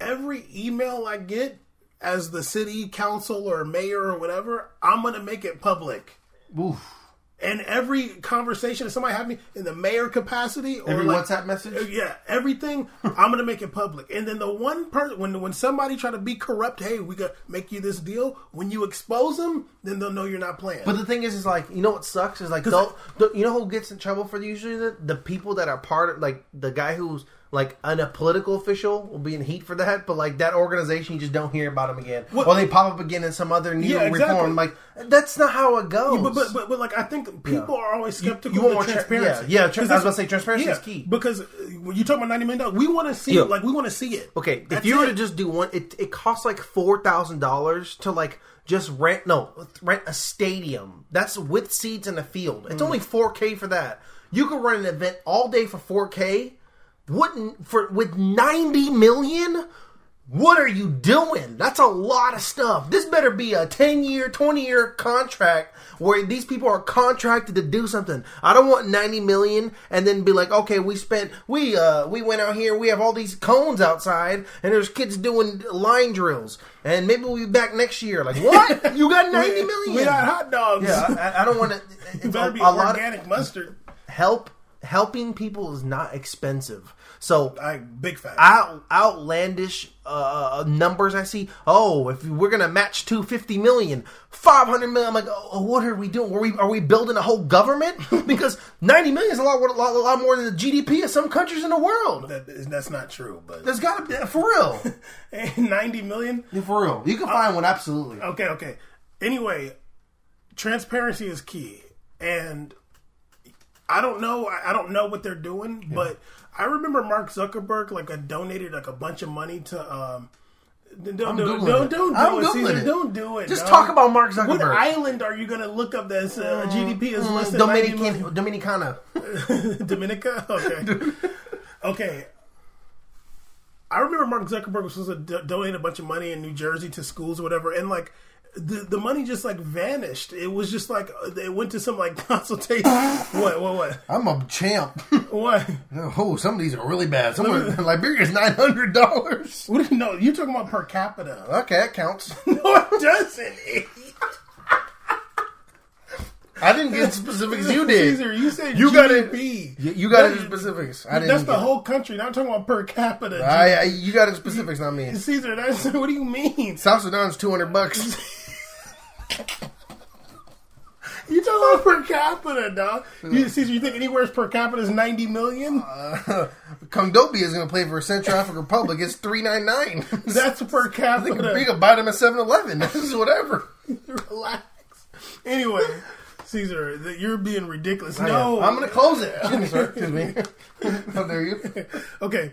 S1: every email I get as the city council or mayor or whatever, I'm gonna make it public.
S2: Oof.
S1: And every conversation that somebody have me in the mayor capacity or
S2: Every
S1: like,
S2: WhatsApp message?
S1: Uh, yeah, everything I'm gonna make it public. And then the one person when when somebody try to be corrupt, hey, we got make you this deal. When you expose them, then they'll know you're not playing.
S2: But the thing is, is like you know what sucks is like the, the, you know who gets in trouble for usually the, the people that are part of like the guy who's like an, a political official will be in heat for that, but like that organization, you just don't hear about them again, or they pop up again in some other new
S1: Yeah, exactly.
S2: reform. Like that's not how it goes.
S1: But, but but but like I think people are always skeptical
S2: you want more
S1: the
S2: tra-
S1: transparency.
S2: yeah, yeah, tra- I was gonna say transparency is key.
S1: because uh, when you talk about ninety million dollars, we want to see
S2: Yeah.
S1: it. Like we want to see it.
S2: Okay,
S1: That's
S2: if you were to just do one, it it costs like four thousand dollars to like just rent no rent a stadium. That's with seats in the field. It's only four K for that. You could run an event all day for four K. Wouldn't for with ninety million? What are you doing? That's a lot of stuff. This better be a 10 year, 20 year contract where these people are contracted to do something. I don't want 90 million and then be like, okay, we spent, we, uh, we went out here, we have all these cones outside and there's kids doing line drills and maybe we'll be back next year. Like, what? you got 90 million?
S1: we got hot dogs.
S2: yeah, I, I don't want to.
S1: it better be
S2: a lot of
S1: organic mustard.
S2: help, helping people is not expensive. So
S1: I big fat.
S2: out, outlandish uh, numbers I see. Oh, if we're gonna match 250 million, 500 million. I'm like, oh, what are we doing? Are we are we building a whole government? Because 90 million is a lot, a lot, a lot more than the GDP of some countries in the world.
S1: that, that's not true, but
S2: There's got to be for real,
S1: ninety million.
S2: for real. You can find one absolutely.
S1: Okay, okay. Anyway, transparency is key, and I don't know. I I don't know what they're doing, but I remember Mark Zuckerberg like a donated like a bunch of money to. um don't do it.
S2: Googling
S1: Don't, don't do
S2: I'm
S1: it, Caesar.
S2: it.
S1: Don't do it.
S2: Just
S1: dog.
S2: talk about Mark Zuckerberg.
S1: What island are you going to look up that's uh, GDP is less than 90
S2: Dominican? Dominicana.
S1: Dominica? Okay. okay. I remember Mark Zuckerberg was supposed to do- donate a bunch of money in New Jersey to schools or whatever, and like the the money just like vanished. It was just like uh, it went to some like consultation. what? What? What?
S2: I'm a champ.
S1: What?
S2: oh, some of these are really bad. Some of Liberia's nine hundred dollars.
S1: What? No, you're talking about per capita.
S2: Okay, that counts.
S1: No, it doesn't.
S2: I didn't get specifics. You did.
S1: Caesar, you said
S2: You got it. You, got it specifics. I didn't.
S1: That's the whole country. Now I'm talking about per capita.
S2: I, I, you got it specifics, not me.
S1: Caesar, that's what do you mean?
S2: South Sudan's two hundred bucks.
S1: You talking about per capita, dog? You, Caesar, you think anywhere's per capita is 90 million?
S2: Uh, Kondogbia is going to play for Central African Republic. It's three nine nine.
S1: That's per
S2: You
S1: capita.
S2: can buy them at 7-Eleven. This is whatever.
S1: Relax. Anyway, Caesar, that you're being ridiculous. No,
S2: I'm going to close it. Excuse me. Excuse me. How dare you?
S1: Okay,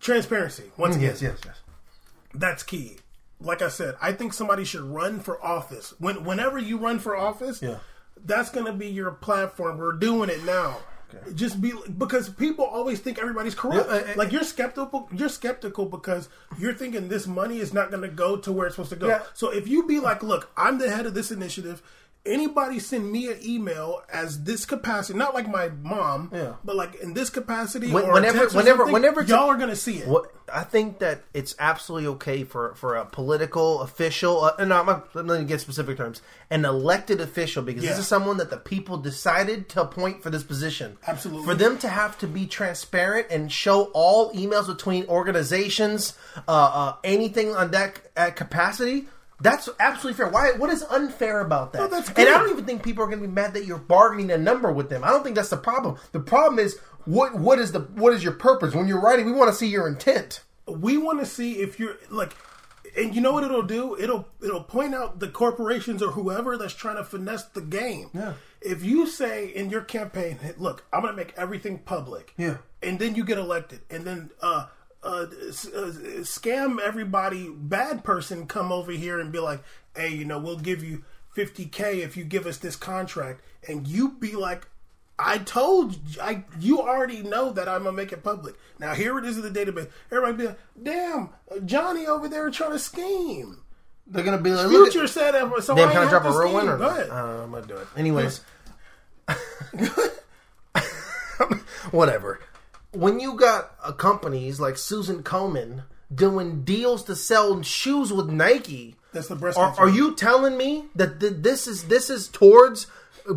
S1: transparency. Once mm, again,
S2: Yes, yes, yes.
S1: that's key. Like I said, I think somebody should run for office. When whenever you run for office,
S2: Yeah.
S1: that's going to be your platform. We're doing it now. Just be because people always think everybody's corrupt.
S2: Yeah,
S1: like you're skeptical. You're skeptical because you're thinking this money is not going to go to where it's supposed to go.
S2: Yeah.
S1: So if you be like, look, I'm the head of this initiative. Anybody send me an email as this capacity, not like my mom,
S2: Yeah.
S1: but like in this capacity.
S2: When- whenever- whenever- whenever
S1: y'all are going to see it.
S2: What I think that it's absolutely okay for for a political official, uh, and I'm not let me get specific terms, an elected official because
S1: Yeah.
S2: this is someone that the people decided to appoint for this position.
S1: Absolutely.
S2: for them to have to be transparent and show all emails between organizations, uh, uh, anything on that uh, capacity. That's absolutely fair. Why? What is unfair about that?
S1: No, that's
S2: and. I don't even think people are going to be mad that you're bargaining a number with them. I don't think that's the problem. The problem is what what is the what is your purpose when you're writing? We want to see your intent.
S1: we want to see if you're like and you know what it'll do it'll it'll point out the corporations or whoever that's trying to finesse the game
S2: Yeah.
S1: if you say in your campaign hey, look i'm gonna make everything public
S2: Yeah.
S1: and then you get elected and then uh uh, uh, scam everybody bad person come over here and be like hey you know we'll give you 50k if you give us this contract and you be like I told you, I you already know that I'm gonna make it public. Now here it is in the database. Everybody be like, "Damn, Johnny over there trying to scheme."
S2: They're gonna be like,
S1: Future
S2: at,
S1: said that, so
S2: Damn,
S1: I
S2: can I drop a real one or
S1: Go ahead.
S2: Uh, I'm gonna do it. Anyways, whatever. When you got uh, companies like Susan Komen doing deals to sell shoes with Nike,
S1: That's the breast
S2: are, are you telling me that th- this is this is towards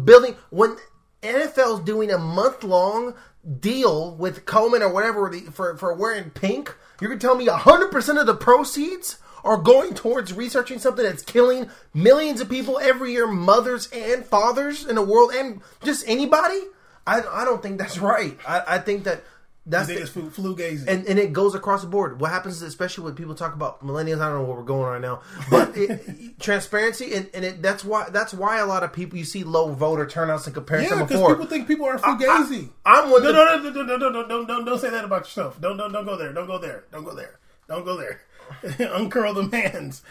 S2: building when NFL's doing a month long deal with Coleman or whatever the, for for wearing pink? You're gonna tell me hundred percent of the proceeds are going towards researching something that's killing millions of people every year, mothers and fathers in the world, and just anybody? I, I don't think that's right. I, I think that That's the-
S1: flu, flu gazy.
S2: and and it goes across the board. What happens, especially when people talk about millennials, I don't know where we're going right now, but it, transparency and, and it, that's why that's why a lot of people you see low voter turnouts in comparison
S1: yeah, because
S2: before.
S1: people think people are fugazi.
S2: I, am one.
S1: no, no, no, no, no, no, no, don't, don't, don't say that about yourself. Don't, don't, don't go there. Don't go there. Don't go there. Don't go there. Uncurl the hands.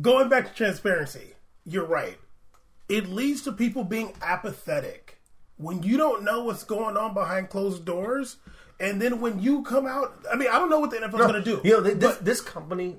S1: Going back to transparency, you're right. It leads to people being apathetic when you don't know what's going on behind closed doors, and then when you come out. I mean, I don't know what the NFL's going to do.
S2: You know, th- this, this company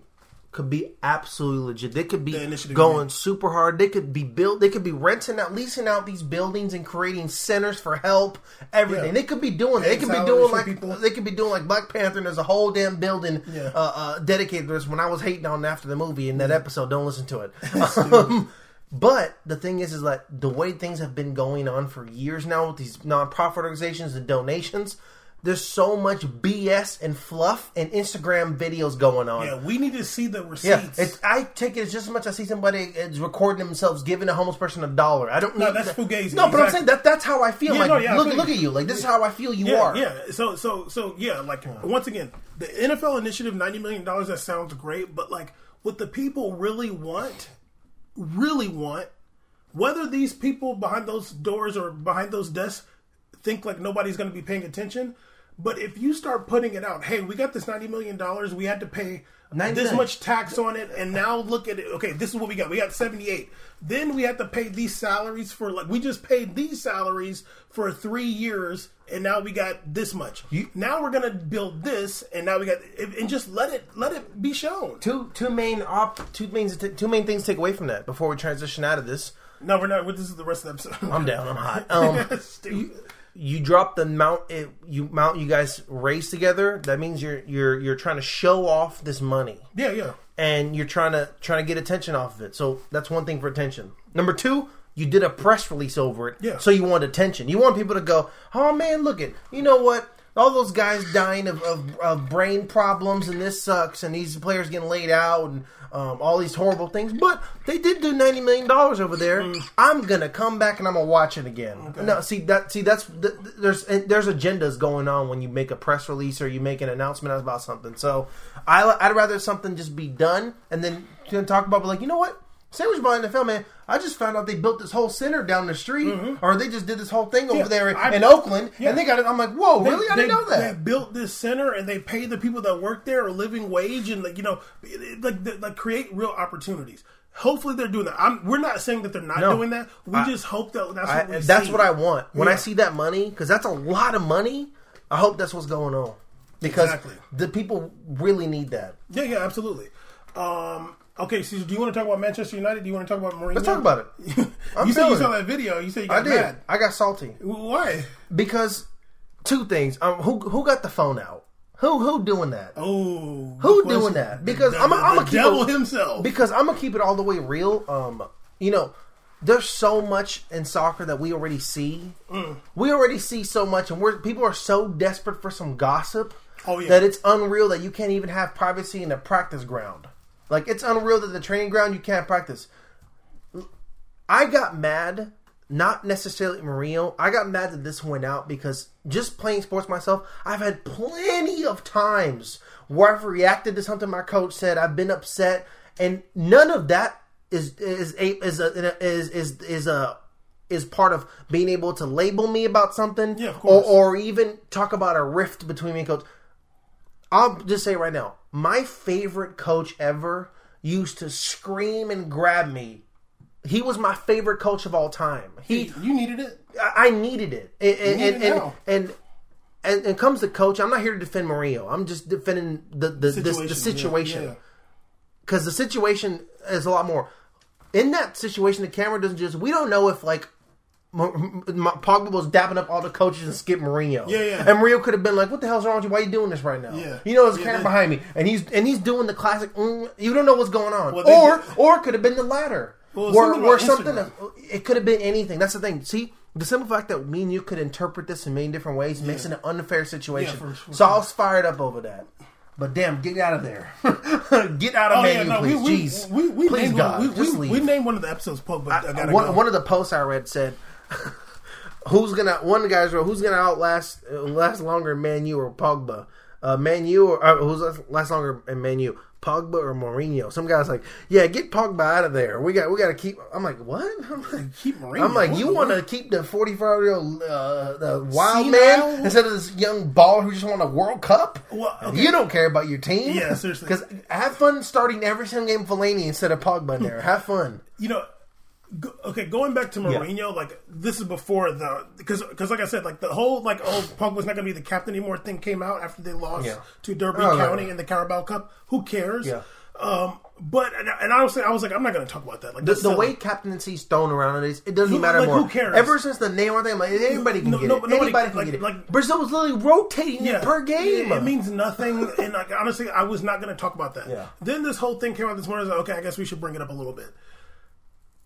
S2: could be absolutely legit. They could be
S1: The
S2: going
S1: yeah.
S2: super hard. They could be built. They could be renting out, leasing out these buildings and creating centers for help. Everything
S1: Yeah.
S2: they could be doing. They could be doing like
S1: people.
S2: they could be doing like Black Panther. And there's a whole damn building
S1: Yeah.
S2: uh, uh, dedicated to this. When I was hating on after the movie in that episode, don't listen to it. um, but the thing is, is that the way things have been going on for years now with these nonprofit organizations and donations. There's so much BS and fluff and Instagram videos going on.
S1: yeah, we need to see the
S2: Yeah,
S1: receipts.
S2: it's, I take it as just as much as I see somebody is recording themselves giving a homeless person a dollar. I don't
S1: No, that's
S2: that.
S1: fugazi,
S2: No, but I'm saying that that's how I feel.
S1: Yeah,
S2: like,
S1: no, yeah,
S2: look, look at you. Like this is how I feel you
S1: yeah,
S2: are.
S1: Yeah. So so so yeah, like once again, the NFL initiative, ninety million dollars. That sounds great, but like what the people really want, really want, whether these people behind those doors or behind those desks think like nobody's going to be paying attention. But if you start putting it out, hey, we got this ninety million dollars, we had to pay this much tax on it, and now look at it. Okay, this is what we got. We got seventy eight. Then we have to pay these salaries for like we just paid these salaries for three years, and now we got this much. now we're gonna build this, and now we got and just let it let it be shown.
S2: Two two main op two main two main things to take away from that before we transition out of this.
S1: No, we're not. This is the rest of the episode.
S2: I'm down. I'm hot. Um,
S1: Stupid.
S2: You drop the mount it, you mount you guys race together. That means you're you're you're trying to show off this money.
S1: yeah, yeah.
S2: and you're trying to trying to get attention off of it. So that's one thing for attention. Number two, you did a press release over it,
S1: Yeah.
S2: so you want attention. You want people to go, "Oh man, look at you know what." All those guys dying of, of, of brain problems, and this sucks, and these players getting laid out, and um, all these horrible things. But they did do ninety million dollars over there.
S1: Mm.
S2: I'm gonna come back and I'm gonna watch it again. No, see that. See that's th- th- there's there's agendas going on when you make a press release or you make an announcement about something. So I I'd rather something just be done and then talk about but like you know what sandwich bar NFL man. I just found out they built this whole center down the street, or they just did this whole thing over
S1: Mm-hmm. Yeah,
S2: there
S1: I-
S2: in Oakland,
S1: yeah.
S2: and they got it. I'm like, whoa,
S1: They-
S2: really? I didn't know that.
S1: They built this center and they pay the people that work there a living wage and like you know, like like, create real opportunities. Hopefully they're doing that. I'm, we're not saying that they're not
S2: No.
S1: doing that. We
S2: I-
S1: just hope that that's
S2: I,
S1: what we
S2: that's
S1: see.
S2: what I want when I see that money because that's a lot of money. I hope that's what's going on because
S1: Exactly.
S2: the people really need that.
S1: Yeah, yeah, absolutely. Um, okay, so do you want to talk about Manchester United? Do you want to talk about Mourinho?
S2: Let's talk about it.
S1: You said you saw that video. You said you
S2: I
S1: got
S2: did.
S1: mad.
S2: I got salty
S1: Why?
S2: because two things. Um, who who got the phone out? Who who doing that?
S1: Oh,
S2: Who
S1: good
S2: doing
S1: question.
S2: that? Because
S1: The-
S2: I'm,
S1: the-
S2: I'm gonna keep
S1: devil
S2: it,
S1: himself.
S2: Because I'm gonna keep it all the way real. Um, you know, there's so much in soccer that we already see.
S1: Mm.
S2: We already see so much, and we're people are so desperate for some gossip.
S1: Oh, yeah.
S2: that it's unreal that you can't even have privacy in a practice ground. Like it's unreal that the training ground you can't practice. I got mad, not necessarily Mourinho. I got mad that this went out because just playing sports myself, I've had plenty of times where I've reacted to something my coach said. I've been upset, and none of that is is a, is a, is is is a is part of being able to label me about something,
S1: Yeah,
S2: or or even talk about a rift between me and coach. I'll just say right now, my favorite coach ever used to scream and grab me. He was my favorite coach of all time. He,
S1: you needed it.
S2: I I needed it, and and
S1: need it
S2: and, and,
S1: now.
S2: and and and comes the coach. I'm not here to defend Mario. I'm just defending the the the, the
S1: yeah,
S2: situation
S1: yeah.
S2: because the situation is a lot more. In that situation, the camera doesn't just. We don't know if like. Pogba was dapping up all the coaches and skip Mourinho.
S1: Yeah, yeah.
S2: And Mourinho could have been like, "What the hell's wrong with you? Why are you doing this right now?"
S1: Yeah.
S2: You know, there's a
S1: Yeah,
S2: camera
S1: they-
S2: behind me, and he's and he's doing the classic. Mm, you don't know what's going on,
S1: Well,
S2: or
S1: did-
S2: or it could have been the latter,
S1: Well,
S2: where,
S1: something
S2: something. It could have been anything. That's the thing. See, the simple fact that me and you could interpret this in many different ways makes it an unfair situation.
S1: Yeah, for- for
S2: so. I was fired up over that. But damn, get out of there! get out of
S1: Oh yeah, no,
S2: please.
S1: we we,
S2: Jeez,
S1: we, we
S2: please,
S1: named
S2: God,
S1: one, we,
S2: just
S1: we,
S2: leave.
S1: we named one of the episodes Poke, but I,
S2: one,
S1: go.
S2: one of the posts I read said, who's gonna one guys who's gonna outlast last longer in Man U or Pogba? Uh, Man U or uh, who's last, last longer in Man U? Pogba or Mourinho? Some guys like, yeah, get Pogba out of there. We got we got to keep. I'm like, what? I'm like,
S1: Keep Mourinho.
S2: I'm like, you want to keep the 45 year old uh, the wild
S1: Senile?
S2: man instead of this young baller who just won a World Cup?
S1: Well, okay.
S2: You don't care about your team.
S1: Yeah, seriously.
S2: Because have fun starting every single game Fellaini instead of Pogba in there. Have fun.
S1: you know, go, okay, going back to Mourinho, like this is before the because because like I said, like the whole like oh Pogba's not going to be the captain anymore thing came out after they lost
S2: Yeah.
S1: to Derby
S2: Oh,
S1: County
S2: right.
S1: in the Carabao Cup. Who cares?
S2: Yeah.
S1: Um, but and, and honestly, I was like, I'm not going to talk about that. Like
S2: The, the way captaincy's thrown around it is, it doesn't
S1: Who-
S2: matter
S1: like,
S2: more.
S1: who cares?
S2: Ever since the Neymar thing, like anybody can
S1: No,
S2: get
S1: no,
S2: it.
S1: nobody-
S2: anybody can
S1: like-
S2: get it.
S1: like-
S2: Brazil was literally rotating
S1: yeah,
S2: it per game.
S1: It, it means nothing, and like honestly, I was not going to talk about that.
S2: Yeah.
S1: Then this whole thing came out this morning. I was like, okay, I guess we should bring it up a little bit.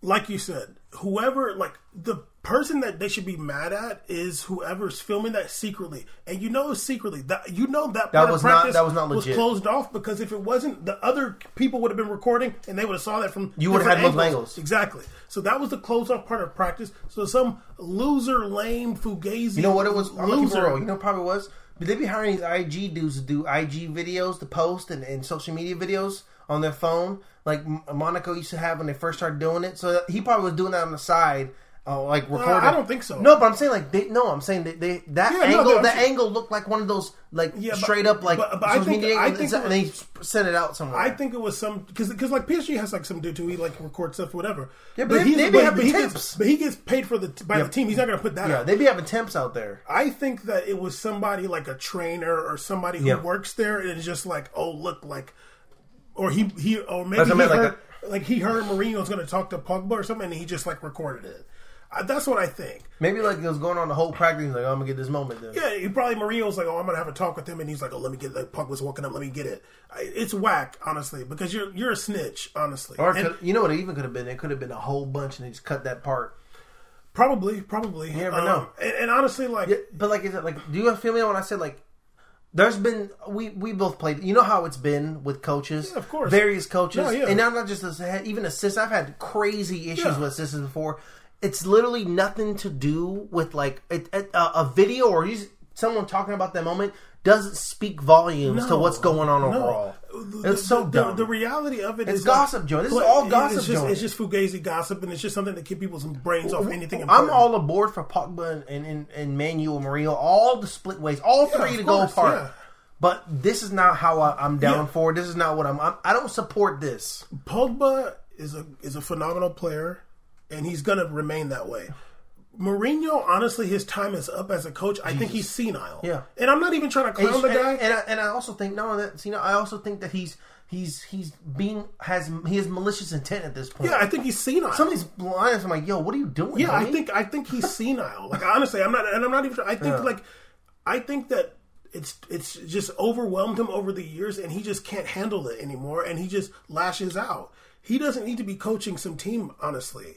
S1: Like you said, whoever like the person that they should be mad at is whoever's filming that secretly, and you know secretly that you know that part
S2: was
S1: of
S2: not-
S1: practice
S2: that was not legit.
S1: closed off because if it wasn't, the other people would have been recording and they would have saw that from
S2: You would have had multiple angles.
S1: Exactly. So that was the closed off part of practice. So some loser, lame, fugazi.
S2: You know what it was? I'm gonna keep it
S1: Loser.
S2: You know, probably was. But they be hiring these IG dudes to do IG videos to post and, and social media videos on their phone, like Monaco used to have when they first started doing it. So he probably was doing that on the side, uh, like recording.
S1: I don't think so.
S2: No, but I'm saying like they, no, I'm saying they, they that
S1: Yeah,
S2: angle,
S1: but I'm
S2: that
S1: saying-
S2: angle looked like one of those like
S1: Yeah, but-
S2: straight up like
S1: but- but I think- I think
S2: and
S1: it
S2: they sent it out somewhere.
S1: I think it was some because because like PSG has like some dude who he like record stuff or whatever.
S2: Yeah, but they- they be having
S1: he
S2: temps.
S1: gets but he gets paid for the by the team. He's not going to put that.
S2: yeah,
S1: out.
S2: they be having temps out there.
S1: I think that it was somebody like a trainer or somebody who
S2: Yeah.
S1: works there and it's just like, oh look, like, or he he or maybe he
S2: I
S1: heard like, he heard Mourinho's going to talk to Pogba or something and he just like recorded it. Uh, that's what I think.
S2: Maybe like it was going on the whole practice. He's like, I'm gonna get this moment. Then.
S1: Yeah, he probably Mourinho's like, oh, I'm gonna have a talk with him, and he's like, oh, let me get like Pogba's walking up, let me get it. I, it's whack, honestly, because you're you're a snitch, honestly.
S2: Or
S1: And-
S2: you know what it even could have been? It could have been a whole bunch, and they just cut that part.
S1: Probably, probably. You
S2: never know.
S1: And, and honestly, like,
S2: Yeah, but like, is it like? Do you feel me when I said like? There's been we we both played. You know how it's been with coaches,
S1: Yeah, of course.
S2: various coaches,
S1: No, yeah.
S2: and now not just even assists. I've had crazy issues
S1: Yeah.
S2: with assists before. It's literally nothing to do with like a, a, a video or someone talking about that moment doesn't speak volumes to what's going on
S1: no.
S2: overall.
S1: The-
S2: It's so
S1: the,
S2: dumb.
S1: The, reality of it
S2: It's
S1: is
S2: gossip, Joe. This is all gossip,
S1: It's just,
S2: Joe.
S1: it's just fugazi gossip, and it's just something to keep people's brains off anything. Important.
S2: I'm all aboard for Pogba and, and, and, and Man U and Mourinho, all the split ways, all
S1: Yeah,
S2: three to go apart.
S1: yeah.
S2: But this is not how I, I'm down
S1: Yeah.
S2: for. This is not what I'm, I'm. I don't support this.
S1: Pogba is a is a phenomenal player, and he's gonna remain that way. Mourinho, honestly, his time is up as a coach. I think he's senile.
S2: Yeah.
S1: and I'm not even trying to clown the guy.
S2: and, I, and I also think no, that you know, I also think that he's he's he's being has he has malicious intent at this point.
S1: yeah, I think he's senile.
S2: some of these lines, I'm like, yo, what are you doing?
S1: Yeah, I think I think he's senile. Like honestly, I'm not, and I'm not even. I think
S2: Yeah.
S1: like, I think that it's it's just overwhelmed him over the years, and he just can't handle it anymore, and he just lashes out. He doesn't need to be coaching some team, honestly,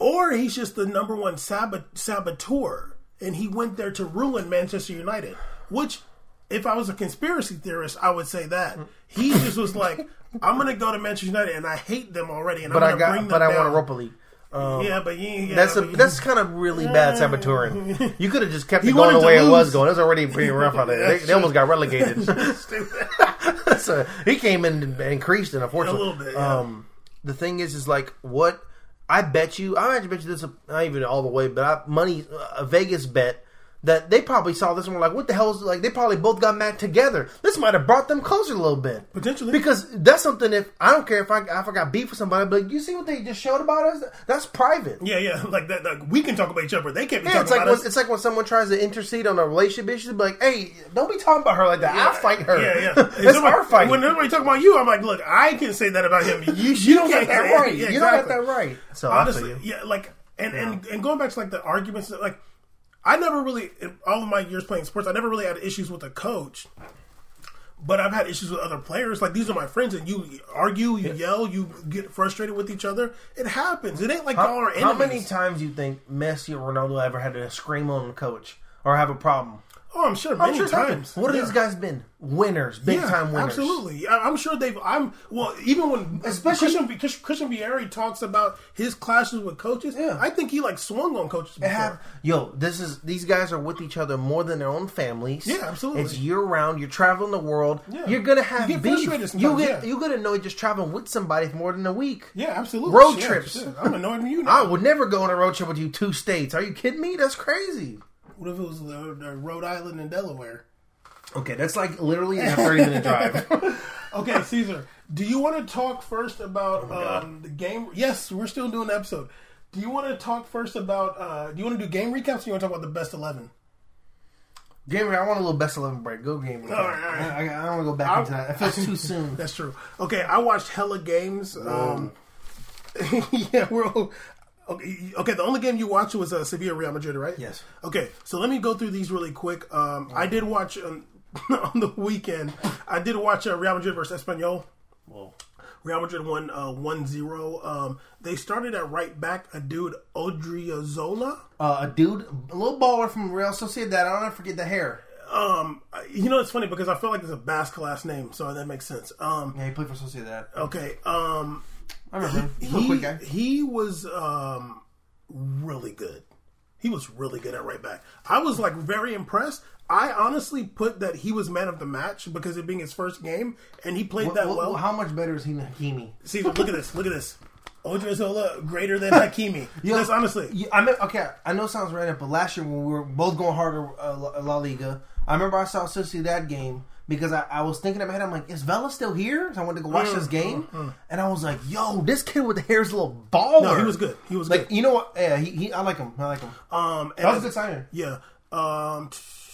S1: or he's just the number one sabot- saboteur, and he went there to ruin Manchester United. Which, if I was a conspiracy theorist, I would say that he just was like, "I'm going to go to Manchester United, and I hate them already, and
S2: but
S1: I'm
S2: I
S1: going to bring
S2: got,
S1: them
S2: but I
S1: down."
S2: want Europa League. Um,
S1: yeah, but you, yeah,
S2: That's a,
S1: but
S2: that's kind of really bad saboteuring. You could have just kept it going the way
S1: to
S2: it was going. It was already pretty rough out there. They, they almost got relegated. So he came in and increased it. Unfortunately,
S1: A little bit, yeah.
S2: Um, the thing is, is like what I bet you. I bet you this not even all the way, but I, money uh, a Vegas bet that they probably saw this and were like, "What the hell is like?" They probably both got mad together. This might have brought them closer a little bit.
S1: Potentially.
S2: because that's something. If I don't care if I if I got beef with somebody, but you see what they just showed about us. That's private.
S1: Yeah, yeah, like that. Like, we can talk about each other. They can't be
S2: Yeah,
S1: talking
S2: it's like
S1: about
S2: when,
S1: us.
S2: it's like when someone tries to intercede on a relationship issue. Be like, "Hey, don't be talking about her like that. I'll fight her.
S1: Yeah, yeah.
S2: It's
S1: somebody-
S2: our fight.
S1: When everybody talk about you, I'm like, look, I can say that about him. You, you,
S2: don't
S1: can't
S2: that right.
S1: Yeah,
S2: You don't got
S1: exactly.
S2: that right. So I
S1: Honestly,
S2: you.
S1: yeah, like, and, and and going back to like the arguments, that, like, I never really, in all of my years playing sports, I never really had issues with a coach. But I've had issues with other players. Like these are my friends, and you argue, you yell, you get frustrated with each other. It happens. It ain't like y'all are enemies.
S2: how many times do you think Messi or Ronaldo ever had to scream on a coach or have a problem?
S1: Oh, I'm sure
S2: I'm
S1: many
S2: sure
S1: times.
S2: What have
S1: Yeah.
S2: these guys been? Winners, big time winners.
S1: Absolutely, I, I'm sure they've. I'm well, even when
S2: Especially-
S1: Christian, because Christian Vieri talks about his clashes with coaches.
S2: Yeah.
S1: I think he like swung on coaches before.
S2: Have, yo, this is these guys are with each other more than their own families.
S1: Yeah, absolutely.
S2: It's year round. You're traveling the world.
S1: Yeah.
S2: You're gonna have
S1: You get
S2: beef.
S1: frustrated
S2: You get
S1: yeah.
S2: you gonna know just traveling with somebody for more than a week.
S1: yeah, absolutely.
S2: Road
S1: Yeah,
S2: trips.
S1: I'm annoyed with you now.
S2: I would never go on a road trip with you two states. Are you kidding me? That's crazy.
S1: What if it was Rhode Island and Delaware?
S2: Okay, that's like literally a 30 minute drive.
S1: Okay, Caesar, do you want to talk first about
S2: God.
S1: um, the game? Yes, we're still doing the episode. Do you want to talk first about? Uh, do you want to do game recaps? or you want to talk about the best eleven?
S2: game, I want a little best 11 break. Go game.
S1: All right, all right.
S2: I, I, I don't want to go back into that. It feels too soon.
S1: That's true. Okay, I watched hella games. Um, yeah, we're all, okay. Okay, the only game you watched was uh, Sevilla Real Madrid, right?
S2: Yes.
S1: Okay, so let me go through these really quick. Um, I did watch um, on the weekend. I did watch uh, Real Madrid versus Espanyol.
S2: Whoa.
S1: Real Madrid won uh, 1-0. Um, they started at right back a dude Odriozola.
S2: Uh, a dude, a little baller from Real Sociedad. I don't ever forget the hair.
S1: Um, you know it's funny because I feel like it's a Basque last name, so that makes sense. Um,
S2: Yeah, he played for Sociedad.
S1: okay. Um,
S2: I remember him.
S1: He, he was um, really good. He was really good at right back. I was like very impressed. I honestly put that he was man of the match because it being his first game, and he played that
S2: Well,
S1: well.
S2: how much better is he than Hakimi?
S1: See, look at this. Look at this. Odriozola greater than Hakimi. Yes, honestly.
S2: Yeah, I mean, okay, I know it sounds random, but last year when we were both going harder uh, La- Liga, I remember I saw Sociedad game because I, I was thinking in my head, I'm like, is Vela still here? So I wanted to go watch
S1: Mm,
S2: this game, and I was like, yo, this kid with the hair is a little baller.
S1: No, he was good. He was
S2: Like,
S1: good.
S2: you know what? Yeah, he, he I like him. I like him.
S1: Um,
S2: That was a good signing.
S1: Yeah. Um,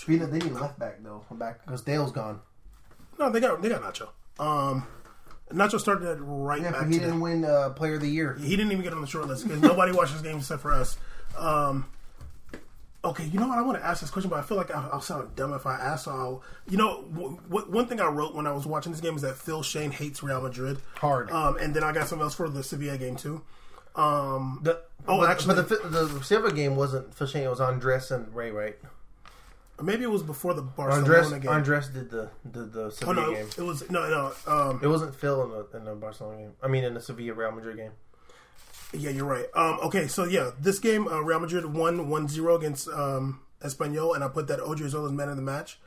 S2: they need a left back though, I'm back because Dale's gone.
S1: no, they got they got Nacho. Um, Nacho started at right
S2: Yeah,
S1: back.
S2: he
S1: today.
S2: didn't win uh, Player of the Year.
S1: He didn't even get on the short list because nobody watched watches games except for us. Um, okay, you know what? I want to ask this question, but I feel like I'll, I'll sound dumb if I ask. So I'll, you know, w- w- one thing I wrote when I was watching this game is that Phil Shane hates Real Madrid
S2: Hard.
S1: Um, and then I got something else for the Sevilla game too. Um,
S2: The,
S1: Oh,
S2: but,
S1: actually-
S2: but the the Silva game wasn't Phil Shane; It was Andres and Ray, right?
S1: maybe it was before the Barcelona
S2: Andres
S1: game.
S2: Andres did the the, the
S1: oh
S2: Sevilla
S1: no,
S2: game.
S1: it was no, no. Um,
S2: It wasn't Phil in the in the Barcelona game. I mean, in the Sevilla Real Madrid game.
S1: Yeah, you're right. Um, okay, so yeah, this game, uh, Real Madrid won 1-0 against um, Espanyol, and I put that Odriozola as man of the match.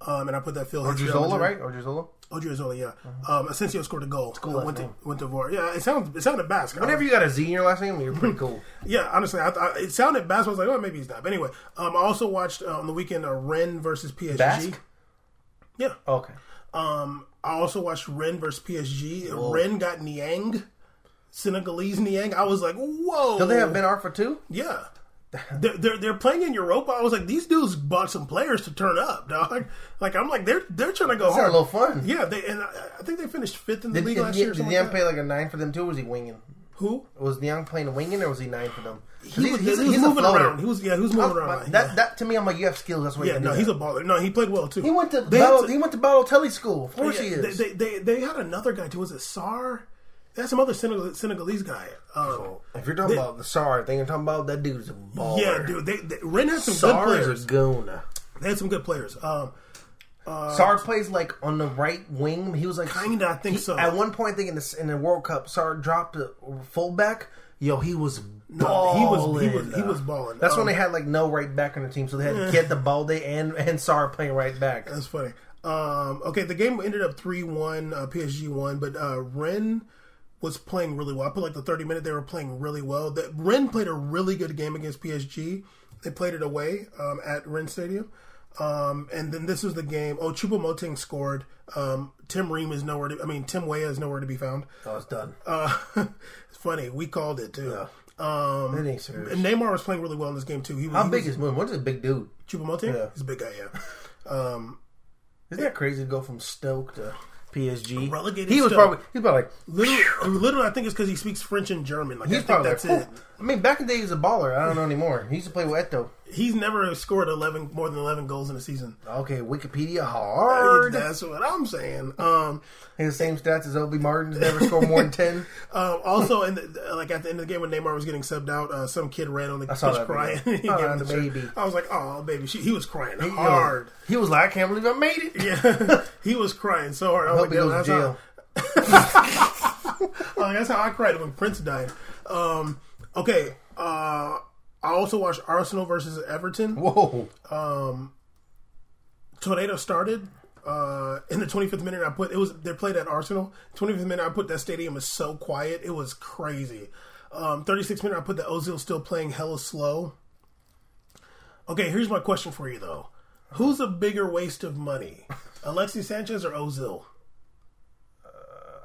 S1: Um, and I put that Phil
S2: Odriozola, right? Odriozola.
S1: Odriozola, yeah. Um, Asensio scored a goal.
S2: cool
S1: Uh, went to went to VAR. Yeah, it sounds it sounded Basque.
S2: Whenever you got a Z in your last name, you're pretty cool.
S1: yeah, honestly, I, I, it sounded Basque. I was like, oh, maybe he's not. But anyway, um, I also watched uh, on the weekend uh, Rennes versus PSG.
S2: Basque?
S1: Yeah.
S2: Okay.
S1: Um, I also watched Rennes versus PSG.
S2: Whoa.
S1: Rennes got Niang, Senegalese Niang. I was like, whoa.
S2: Do they have Ben Arfa too?
S1: Yeah. They're, they're they're playing in Europa. I was like, these dudes bought some players to turn up, dog. Like I'm like, they're they're trying to go
S2: It's a little fun.
S1: Yeah, they and I, I think they finished fifth in the
S2: Did,
S1: league
S2: did,
S1: last
S2: did,
S1: year.
S2: did Niang
S1: like
S2: play like a nine for them too? Or was he winging?
S1: Who?
S2: Was Niang playing winging or was he nine for them?
S1: He was,
S2: he's- he's a
S1: moving around. He was yeah, he was moving around.
S2: That
S1: yeah.
S2: that to me, I'm like, you have skills. That's why.
S1: yeah, no, he's a baller. No, he played well too.
S2: He went to
S1: had to-
S2: he went to Balotelli school. Of course
S1: yeah,
S2: he is.
S1: They, they, they they had another guy too. Was it Sarr? They had some other Senegal, Senegalese guy. Um,
S2: if you're talking about the Sarr thing, you're talking about that dude's a baller.
S1: yeah, dude. They, they Rennes had some good
S2: Sarr
S1: players.
S2: is a goon.
S1: They had some good players. Um,
S2: Sarr plays like on the right wing. He was like
S1: Kinda, I think
S2: he-
S1: so.
S2: At one point, I think in the in the World Cup, Sarr dropped the fullback. Yo, he was
S1: No, he was- he was-
S2: balling.
S1: he was balling.
S2: That's when
S1: Um,
S2: they had like no right back on the team, so they had to get the Balde and and Sarr playing right back.
S1: That's funny. Um, okay, the game ended up three one. Uh, PSG won, but uh, Rennes was playing really well. I put like the thirty minute they were playing really well. That Rennes played a really good game against PSG. They played it away um, at Rennes Stadium. Um, and then this was the game. Oh, Choupo-Moting scored. Um, Tim Ream is nowhere to. I mean, Tim Weah is nowhere to be found.
S2: Oh, it's done.
S1: Uh, it's funny. We called it too. Um,
S2: It ain't serious.
S1: Neymar was playing really well in this game too. He,
S2: How
S1: he
S2: big
S1: was,
S2: is Moon? What's a big dude?
S1: Choupo-Moting?
S2: Yeah.
S1: He's a big guy. Yeah. Um,
S2: Isn't that crazy to go from Stoke to PSG?
S1: Relegated
S2: He was
S1: Stoke.
S2: probably he's probably like
S1: Literally, literally, I think it's because he speaks French and German. Like I
S2: he's
S1: think
S2: probably
S1: that's
S2: like,
S1: it.
S2: I mean, back in the day, he was a baller. I don't know anymore. He used to play with Eto'o.
S1: He's never scored eleven more than eleven goals in a season.
S2: Okay, Wikipedia hard.
S1: That's what I'm saying. Um,
S2: His same stats as Obi Martin's never scored more than ten.
S1: um, also, in the, like at the end of the game when Neymar was getting subbed out, uh, some kid ran on the pitch crying. He
S2: Oh,
S1: gave him
S2: the
S1: the shirt.
S2: baby.
S1: I was like, "Oh, baby!" She, he was crying hard.
S2: He was like, I can't believe I made it.
S1: Yeah, he was crying so hard. I was
S2: Hope he
S1: like,
S2: goes to jail.
S1: that's how, oh, that's how I cried when Prince died. Um, okay, uh, I also watched Arsenal versus Everton.
S2: Whoa.
S1: Um, Tornado started uh, in the 25th minute. I put it was they played at Arsenal. 25th minute, I put that stadium is so quiet. It was crazy. Um, 36th minute, I put that Ozil still playing hella slow. Okay, here's my question for you though: Who's a bigger waste of money, Alexis Sanchez or Ozil?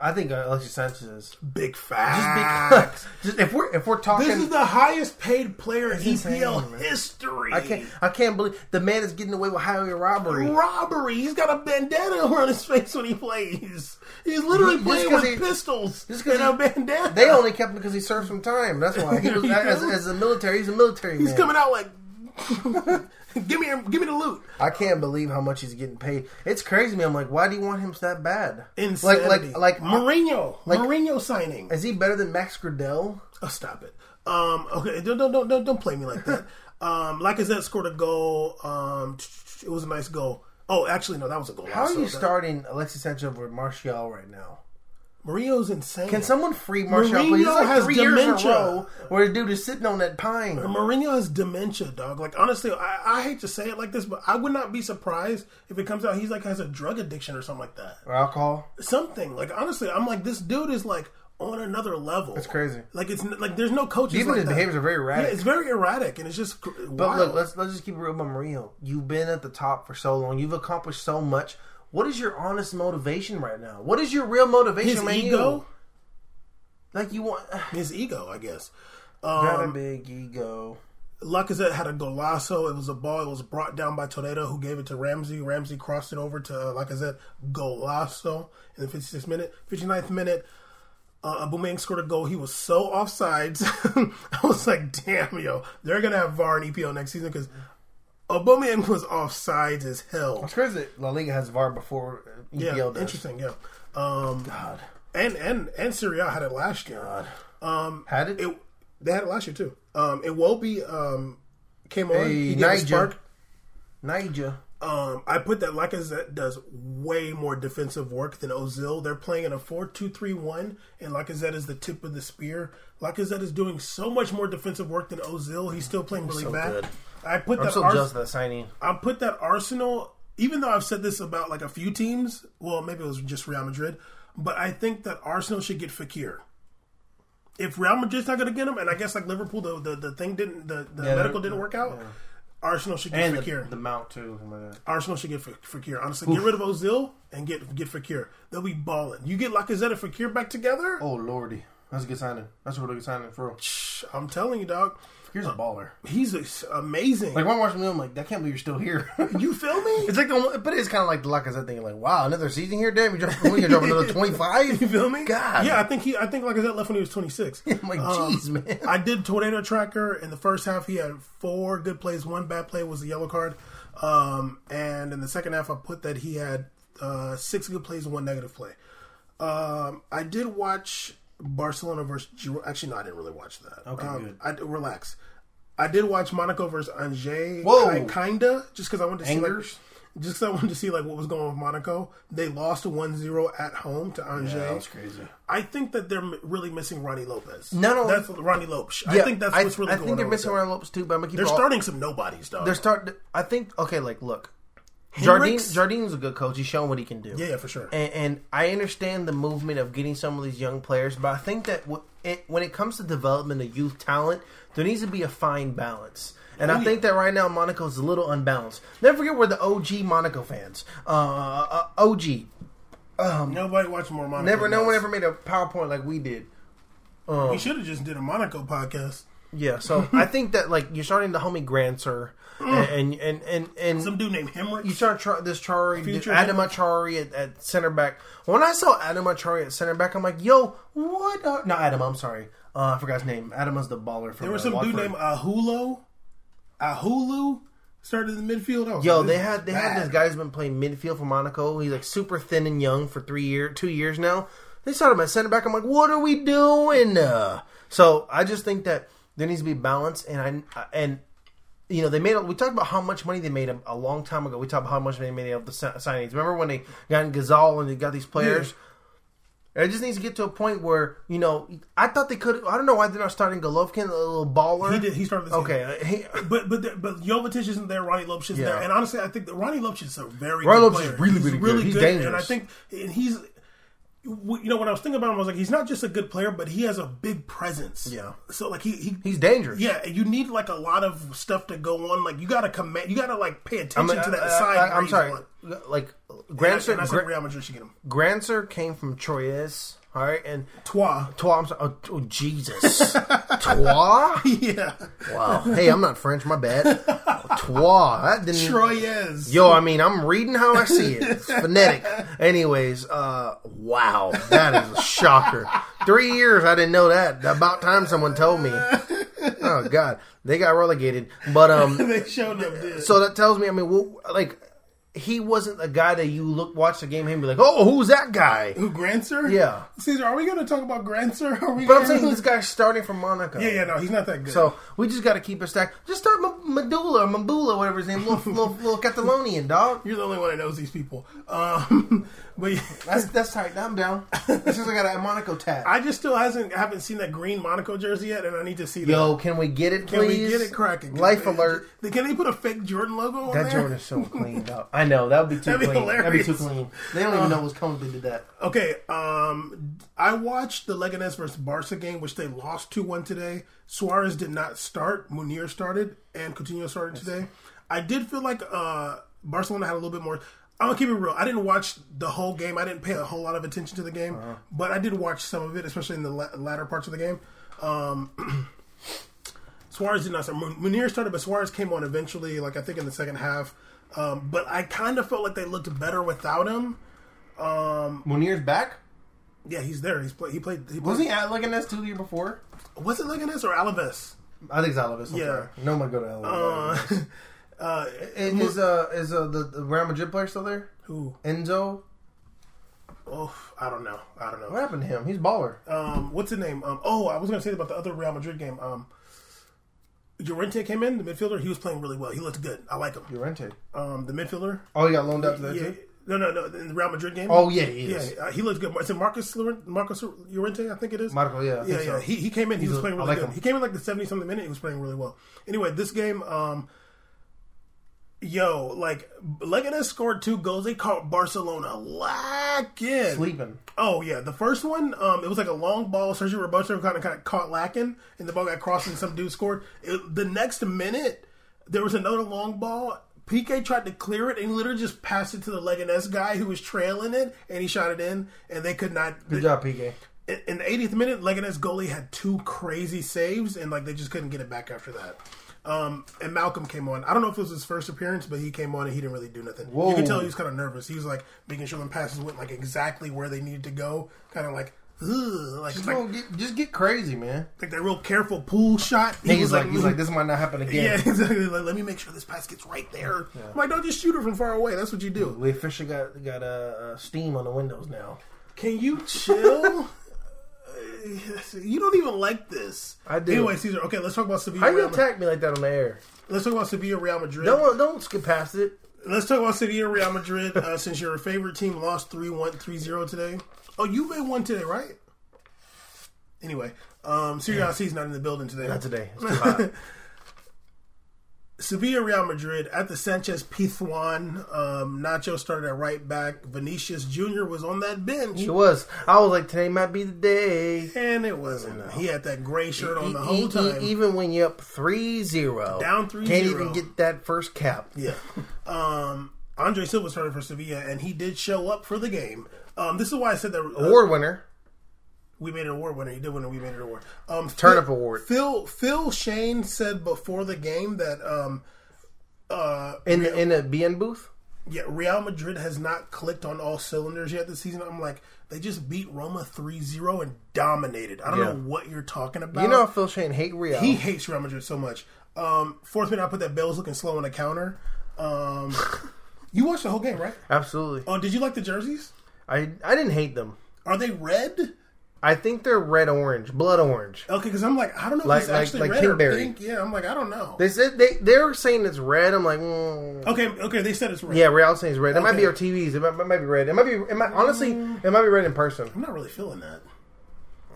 S2: I think uh, Alexis Sanchez.
S1: Is Big
S2: Just
S1: fact.
S2: because, just if we're if we're talking,
S1: This is the highest paid player in
S2: insane,
S1: EPL
S2: man.
S1: history.
S2: I can't I can't believe the man is getting away with highway robbery.
S1: Robbery. He's got a bandana around his face when he plays. He's literally
S2: Just
S1: playing
S2: 'cause
S1: with
S2: he-
S1: pistols
S2: just 'cause
S1: and
S2: he-
S1: a bandana.
S2: They only kept him because he served some time. That's why he was as, as a military. He's a military man.
S1: He's
S2: man.
S1: coming out like, give me, give me the loot.
S2: I can't believe how much he's getting paid. It's crazy, man. I'm like, why do you want him that bad?
S1: Insanity.
S2: Like, like, like,
S1: Mourinho. Mourinho signing.
S2: is he better than Max Gradell?
S1: Oh, stop it. Um, okay, don't don't don't don't, don't play me like that. um, Lacazette scored a goal. Um, it was a nice goal. Oh, actually, no, that was a goal.
S2: How are you starting Alexis Sanchez over Martial right now?
S1: Mourinho's insane.
S2: Can someone free Martial?
S1: Mourinho
S2: please? Like
S1: has
S2: three years in a
S1: dementia.
S2: where the dude is sitting on that pine.
S1: Mourinho has dementia, dog. Like honestly, I, I hate to say it like this, but I would not be surprised if it comes out he's like has a drug addiction or something like that.
S2: Or alcohol.
S1: Something like honestly, I'm like this dude is like on another level.
S2: It's crazy.
S1: Like it's like there's no coaches.
S2: Even
S1: like
S2: his
S1: that.
S2: behaviors are very
S1: Yeah,
S2: erratic.
S1: it's very erratic, and it's just.
S2: But
S1: wild.
S2: look, let's let's just keep it real about Mourinho. You've been at the top for so long. You've accomplished so much. What is your honest motivation right now? What is your real motivation,
S1: his
S2: man?
S1: ego,
S2: Like you want
S1: his ego, I guess.
S2: got a
S1: Um,
S2: big ego.
S1: Lacazette had a golazo. It was a ball. It was brought down by Toledo, who gave it to Ramsey. Ramsey crossed it over to uh, Lacazette. Golazo in the 56th minute. 59th minute, uh, Aubameyang scored a goal. He was so offsides. I was like, damn, yo. They're going to have VAR and EPL next season because Aubameyang was offsides as hell.
S2: It's crazy that La Liga has VAR before EPL
S1: Yeah,
S2: does.
S1: interesting, yeah. Um,
S2: God,
S1: and, and, and Serie A had it last year.
S2: God.
S1: Um,
S2: Had it?
S1: it they had it last year too. Um, Iwobi um came on.
S2: Hey,
S1: he gave a
S2: Niger.
S1: spark.
S2: Niger.
S1: Um, I put that Lacazette does way more defensive work than Ozil. They're playing in a 4-2-3-1, and Lacazette is the tip of the spear. Lacazette is doing so much more defensive work than Ozil. He's still playing really
S2: So
S1: bad.
S2: good.
S1: I put
S2: I'm
S1: that
S2: so
S1: Ars-
S2: that signing.
S1: I put that Arsenal, even though I've said this about like a few teams, well, maybe it was just Real Madrid, but I think that Arsenal should get Fekir. If Real Madrid's not going to get him, and I guess like Liverpool, the the, the thing didn't, the, the
S2: Yeah,
S1: medical didn't work out. Arsenal should get
S2: And
S1: Fekir.
S2: the, the mount too. God.
S1: Arsenal should get Fekir. Honestly, get rid of Ozil and get get Fekir. They'll be balling. You get Lacazette and Fekir back together.
S2: Oh lordy, that's a good signing. That's a really good signing for real.
S1: Shh, I'm telling you, dog.
S2: Here's a baller.
S1: He's amazing.
S2: Like when I'm watching him, I'm like, I can't believe you're still here.
S1: you feel me?
S2: It's like, the, but it's kind of like the Lacazette thing. Like, wow, another season here, damn. You drop, when you drop another twenty five.
S1: You feel me?
S2: God.
S1: Yeah, I think he. I think Lacazette left when he was 26.
S2: I'm like,
S1: Um,
S2: jeez, man.
S1: I did tornado tracker in the first half. He had four good plays. One bad play was a yellow card. Um, and in the second half, I put that he had uh, six good plays and one negative play. Um, I did watch Barcelona versus. Giro- Actually, no, I didn't really watch that.
S2: Okay,
S1: um,
S2: good.
S1: I relax. I did watch Monaco versus Angers.
S2: Whoa.
S1: ki- kinda just because I wanted to see like,
S2: Angers?
S1: just 'cause I wanted to see like what was going on with Monaco. They lost 1-0 at home to Angers.
S2: that was crazy.
S1: I think that they're really missing Rony Lopes.
S2: No, no.
S1: that's Rony Lopes. I think that's what's really
S2: I
S1: going
S2: think they're
S1: on.
S2: missing Rony Lopes too, but I'm gonna keep
S1: They're
S2: all-
S1: starting some nobodies, though.
S2: They're starting. I think. Okay, like look,
S1: Jardim.
S2: Jardim's a good coach. He's shown what he can do.
S1: yeah, yeah, for sure.
S2: And, and I understand the movement of getting some of these young players, but I think that w- it, when it comes to development of youth talent, there needs to be a fine balance. And
S1: Oh,
S2: I
S1: yeah.
S2: think that right now Monaco is a little unbalanced. Never forget we're the OG Monaco fans. Uh, uh, OG.
S1: Nobody watched more Monaco.
S2: Never, no one ever made a PowerPoint like we did.
S1: We should have just did a Monaco podcast.
S2: Yeah, so I think that like you're starting to homie Grandsir and and and and,
S1: Some dude named Hemrick.
S2: you start try, this Chari,
S1: Future
S2: Adam Achari at, at center back. When I saw Adam Achari at center back, I'm like, yo, what? Are... No, Adam, I'm sorry. Uh, I forgot his name. Adam was the baller from
S1: there was some dude named Aholou. Aholou started in the midfield. Was
S2: Yo, they had they had this guy who's been playing midfield for Monaco. He's like super thin and young for three year, two years now. They started him at center back. I'm like, what are we doing? Uh, so I just think that there needs to be balance, and I and you know they made. We talked about how much money they made a, a long time ago. We talked about how much they made of the signings. Remember when they got in Gazal and they got these players? It just needs to get to a point where you know. I thought they could. I don't know why they're not starting Golovin, a little baller.
S1: He did. He started this.
S2: Okay, uh, he,
S1: But but the- but Jovetic isn't there. Rony Lopes isn't
S2: Yeah.
S1: there. And honestly, I think that Rony Lopes is a very
S2: Rony
S1: good
S2: Lopes is
S1: player.
S2: really,
S1: He's
S2: really good. He's
S1: And I think and he's you know when I was thinking about him, I was like, he's not just a good player, but he has a big presence.
S2: Yeah.
S1: So like he, he
S2: he's dangerous.
S1: yeah, you need like a lot of stuff to go on. Like you got to command, you got to like pay attention to that
S2: I-
S1: side.
S2: I, am sorry. Like
S1: And
S2: Grandsir,
S1: I said Real Madrid should get him.
S2: Grandsir came from Troyes. All right, and
S1: Trois.
S2: Trois. I'm sorry, oh, oh, Jesus, Trois.
S1: Yeah.
S2: Wow. Hey, I'm not French. My bad. Trois. That didn't.
S1: Troyes.
S2: Yo, I mean, I'm reading how I see it. It's phonetic. Anyways, uh, wow, that is a shocker. Three years, I didn't know that. About time someone told me. Oh God, they got relegated. But um,
S1: they showed up. Dude.
S2: so that tells me, I mean, well, like he wasn't a guy that you look watch the game and be like, oh, who's that guy?
S1: Who Grandsir?
S2: Yeah.
S1: Caesar, are we going to talk about Grandsir? Are we
S2: But I'm saying this guy's starting from Monaco.
S1: Yeah, yeah, no, he's not that good.
S2: So we just got to keep it stacked. Just start M- Medulla or Mabula, whatever his name, little, little, little Catalonian dog.
S1: You're the only one that knows these people. Um, but
S2: That's that's tight. I'm down. This is I got a Monaco tat.
S1: I just still hasn't haven't seen that green Monaco jersey yet, and I need to see that.
S2: Yo, can we get it,
S1: Can we get it cracking?
S2: Life
S1: Can-
S2: alert.
S1: Can they put a fake Jordan logo on
S2: That
S1: there?
S2: Jordan is so cleaned up. I know that would be too
S1: That'd be
S2: clean. That'd be too.
S1: Uh,
S2: clean. They don't even know what's coming. They did that.
S1: Okay, um, I watched the Leganes versus Barca game, which they lost 2 1 today. Suarez did not start. Munir started, and Coutinho started today. I did feel like uh, Barcelona had a little bit more. I'm gonna keep it real. I didn't watch the whole game. I didn't pay a whole lot of attention to the game,
S2: Uh-huh.
S1: but I did watch some of it, especially in the la- latter parts of the game. Um, Suarez did not start. Munir started, but Suarez came on eventually, like I think in the second half. Um, but I kind of felt like they looked better without him.
S2: Um, Munir's back.
S1: Yeah, he's there. He's play, he played. He played,
S2: Was he at Leganes two the year before?
S1: Was it Leganes or Alaves?
S2: I think it's Alaves. I'm
S1: Yeah.
S2: sorry. No one go to Alaves.
S1: Uh, uh,
S2: And is uh is uh the, the Real Madrid player still there?
S1: who?
S2: Enzo.
S1: Oh, I don't know. I don't know.
S2: What happened to him? He's baller.
S1: Um, what's his name? Um, oh, I was going to say about the other Real Madrid game. Um, Llorente came in, the midfielder. He was playing really well. He looked good. I like him.
S2: Llorente.
S1: Um, the midfielder.
S2: Oh, he got loaned out to that
S1: Yeah.
S2: too.
S1: No, no, no. In the Real Madrid game.
S2: Oh yeah, he
S1: yeah.
S2: is.
S1: Uh, he looked good. Is it Marcos Llorente? Marcos Llorente? I think it is.
S2: Marco, yeah, I
S1: yeah, yeah.
S2: so.
S1: He, he came in. He
S2: He's
S1: was playing
S2: I
S1: really
S2: like
S1: good.
S2: him.
S1: He came in like the seventy something minute. He was playing really well. Anyway, this game, um, yo, like Leganes scored two goals. They caught Barcelona lacking.
S2: Sleeping.
S1: Oh yeah, the first one, um, it was like a long ball. Sergio Roberto kind of kind of caught lacking, and the ball got crossed, and some dude scored. It, the next minute, there was another long ball. PK tried to clear it, and he literally just passed it to the Leganes guy who was trailing it, and he shot it in, and they could not.
S2: Good job, PK.
S1: In, in the 80th minute, Leganes goalie had two crazy saves, and like they just couldn't get it back after that. Um, and Malcom came on. I don't know if it was his first appearance, but he came on and he didn't really do nothing. You
S2: Whoa.
S1: could tell he was kind of nervous. He was like making sure the passes went like exactly where they needed to go, kind of like, ugh, like
S2: Just,
S1: like,
S2: get, just get crazy, man.
S1: like that real careful pool shot. He
S2: He's
S1: was
S2: like, he's like, this might not happen again.
S1: yeah, exactly. Like, let me make sure this pass gets right there. I'm like, don't just shoot it from far away. That's what you do.
S2: We officially got got uh, uh, steam on the windows now.
S1: Can you chill? you don't even like this.
S2: I do.
S1: Anyway, Caesar. Okay, let's talk about Sevilla.
S2: How you attack me like that on the air?
S1: Let's talk about Sevilla Real Madrid.
S2: Don't don't skip past it.
S1: Let's talk about Sevilla Real Madrid. Uh, since your favorite team lost 3-1, 3-0 today. Oh, you made one today, right? Anyway, um, Serie is not in the building today.
S2: Not today. It's too hot.
S1: Sevilla Real Madrid at the Sanchez Pizjuan. Um, Nacho started at right back. Vinicius Jr. was on that bench.
S2: He was. I was like, today might be the day.
S1: And it wasn't. He had that gray shirt on the
S2: E-
S1: whole time.
S2: even when you're up 3-0.
S1: Down 3-0.
S2: Can't even get that first cap.
S1: Yeah. Um, Andre Silva started for Sevilla, and he did show up for the game. Um, this is why I said that uh,
S2: Award winner.
S1: We made an award winner. He did win, we made an award. Um,
S2: Turnip
S1: Phil-
S2: award.
S1: Phil Phil Shane said before the game that um, uh,
S2: In the, in the beIN booth?
S1: yeah, Real Madrid has not clicked on all cylinders yet this season. I'm like, they just beat Roma 3-0 and dominated. I don't
S2: Yeah.
S1: know what you're talking about.
S2: You know Phil Shane hate Real.
S1: he hates Real Madrid so much. Um, fourth minute, I put that Bell's looking slow on the counter. Um, you watched the whole game, right?
S2: Absolutely.
S1: Oh, did you like the jerseys?
S2: I I didn't hate them.
S1: Are they red?
S2: I think they're red orange, blood orange.
S1: Okay, because I'm like, I don't know
S2: Like-
S1: if it's
S2: like-
S1: actually
S2: like
S1: red or
S2: Kingberry.
S1: pink. Yeah, I'm like, I don't know.
S2: They said they they're saying it's red. I'm like, mm.
S1: Okay, okay, they said it's red.
S2: yeah, Real saying it's red. It might be our TVs. It might, it might be red. It might be. It might honestly. It might be red in person.
S1: I'm not really feeling that.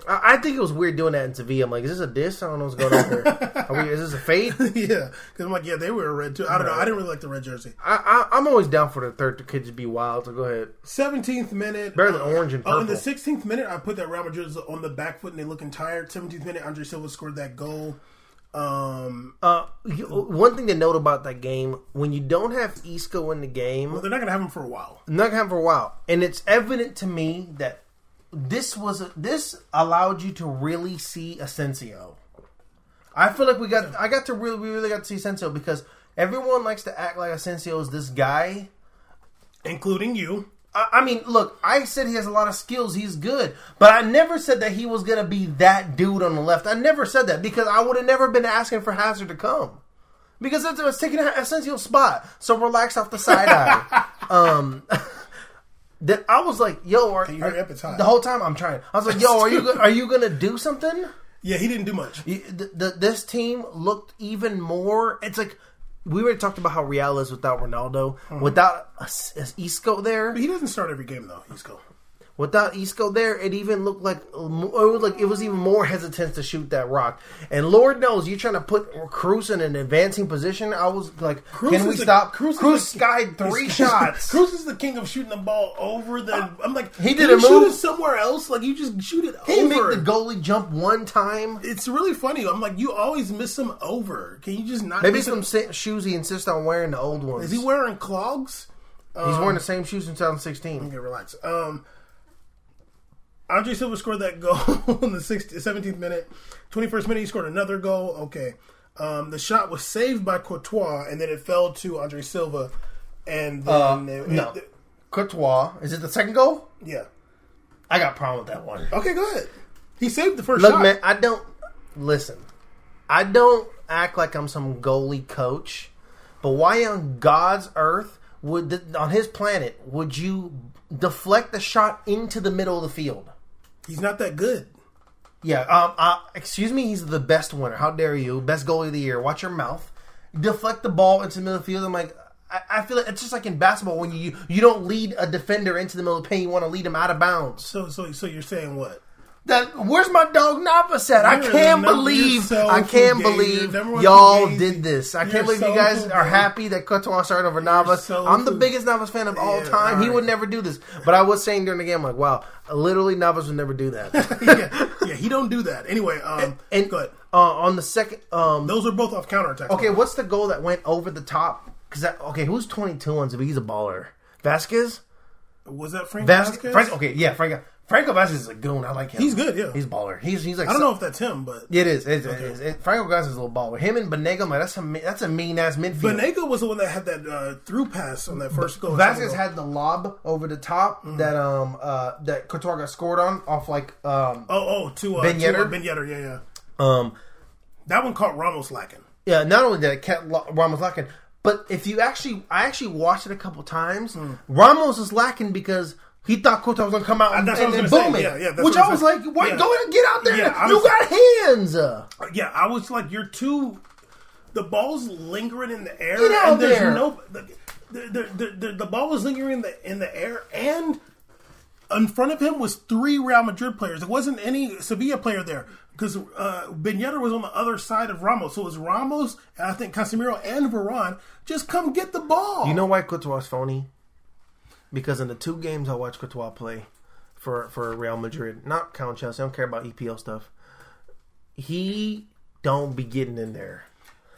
S2: I, I think it was weird doing that in Sevilla. I'm like, is this a diss? I don't know what's going on here. Are we, is this a fade?
S1: yeah, because I'm like, yeah, they were red too. I don't know. I didn't really like the red jersey.
S2: I, I, I'm always down for the third kid to be wild. So go ahead.
S1: 17th minute.
S2: Better than
S1: uh,
S2: orange and
S1: Oh, in the 16th minute, I put that Real Madrid on the back foot and they looking tired. 17th minute, Andre Silva scored that goal. Um,
S2: Uh, one thing to note about that game: when you don't have Isco in the game,
S1: well, they're not going to have him for a while.
S2: not gonna have him for a while, and it's evident to me that this was a, this allowed you to really see Asensio. I feel like we got I got to really we really got to see Asensio because everyone likes to act like Asensio is this guy.
S1: Including you.
S2: I, I mean, look, I said he has a lot of skills. He's good, but I never said that he was gonna be that dude on the left. I never said that because I would have never been asking for Hazard to come. Because it's, it's taking Asensio's spot, so relax off the side eye. Um, that I was like, "Yo, are,
S1: you up? It's
S2: the whole time I'm trying." I was like, "Yo, are you are you gonna do something?"
S1: Yeah, he didn't do much.
S2: You- the, the, this team looked even more. It's like we already talked about how Real is without Ronaldo, uh-huh. without a, a Isco there.
S1: But he doesn't start every game, though. Go.
S2: Without Isco there, it even looked like it was like it was even more hesitant to shoot that rock. And Lord knows, you're trying to put Kroos in an advancing position. I was like, can we
S1: the-
S2: stop?
S1: Kroos Kroos,
S2: skied three shots.
S1: Kroos is the king of shooting the ball over the. I'm like,
S2: He did a move.
S1: it somewhere else. Like you just shoot it
S2: He made
S1: over.
S2: the goalie jump one time.
S1: It's really funny. I'm like, you always miss him over. Can you just not?
S2: Maybe some
S1: him?
S2: shoes he insists on wearing the old ones.
S1: Is he wearing clogs?
S2: He's wearing the same shoes in 2016.
S1: Okay, relax. Um, Andre Silva scored that goal in the 16th, 17th minute. 21st minute, he scored another goal. Okay. Um, the shot was saved by Courtois, and then it fell to Andre Silva. And then,
S2: Uh,
S1: it-
S2: no,
S1: it-
S2: Courtois. Is it the second goal?
S1: yeah.
S2: I got a problem with that one.
S1: Okay, go ahead. He saved the first
S2: Look,
S1: shot.
S2: man, I don't listen. I don't act like I'm some goalie coach, but why on God's earth would on His planet would you deflect the shot into the middle of the field?
S1: He's not that good.
S2: Yeah, um, uh, excuse me, he's the best winner. How dare you? Best goalie of the year. Watch your mouth. Deflect the ball into the middle of the field. I'm like, I, I feel like it's just like in basketball when you you don't lead a defender into the middle of the paint. You want to lead him out of bounds.
S1: So, so, so you're saying what?
S2: That where's my dog Navas at? I can't believe
S1: so
S2: I can't believe
S1: You're number one
S2: y'all
S1: fugazi.
S2: did this. I
S1: You're
S2: can't believe
S1: so
S2: you guys are happy that Courtois started over Navas.
S1: so
S2: I'm the
S1: fugazi.
S2: biggest Navas fan of all
S1: Yeah,
S2: time. He would never do this. But I was saying during the game, like, wow, literally Navas would never do that.
S1: yeah, yeah, he don't do that. Anyway, um,
S2: and
S1: ahead.
S2: uh, on the second, um,
S1: Those are both off counterattacks.
S2: okay, what's the goal that went over the top? Because okay, who's 22 on He's a baller. Vazquez.
S1: was that Frank
S2: Vazquez.
S1: Vazquez?
S2: Frank, okay, yeah, Franco. Franco Vazquez is a goon. I like him.
S1: He's good, yeah.
S2: He's baller. He's he's like
S1: I don't know if that's him, but
S2: It is. It is. It is. It, Franco Gas is a little baller. Him and Banega, man, that's a that's a mean ass midfield.
S1: Banega was the one that had that uh, through pass on that first goal.
S2: Vazquez had the lob over the top
S1: Mm.
S2: that um uh that Courtois got scored on off like um
S1: oh oh to uh,
S2: Ben
S1: to, uh, Ben Yedder, yeah yeah.
S2: um
S1: That one caught Ramos lacking.
S2: yeah. Not only did it catch Ramos lacking, but if you actually, I actually watched it a couple times.
S1: Hmm.
S2: Ramos is lacking because. He thought Courtois was gonna come out and,
S1: That's what
S2: and, and boom
S1: say.
S2: it,
S1: Yeah, yeah,
S2: which I
S1: I
S2: was
S1: was
S2: like,
S1: saying.
S2: "Why
S1: Yeah.
S2: go and get out there?
S1: Yeah,
S2: you
S1: was-
S2: got hands." Uh.
S1: Yeah, I was like, you're too. The ball's lingering in the air,
S2: Get out
S1: and there's
S2: there.
S1: no. The, the, the, the, the ball was lingering in the in the air, and in front of him was three Real Madrid players. It wasn't any Sevilla player there because uh, Ben was on the other side of Ramos. So it was Ramos, and I think Casemiro and Varane. Just come get the ball.
S2: You know why Courtois is phony? Because in the two games I watched Courtois play for for Real Madrid, not count Chelsea, I don't care about EPL stuff. He don't be getting in there.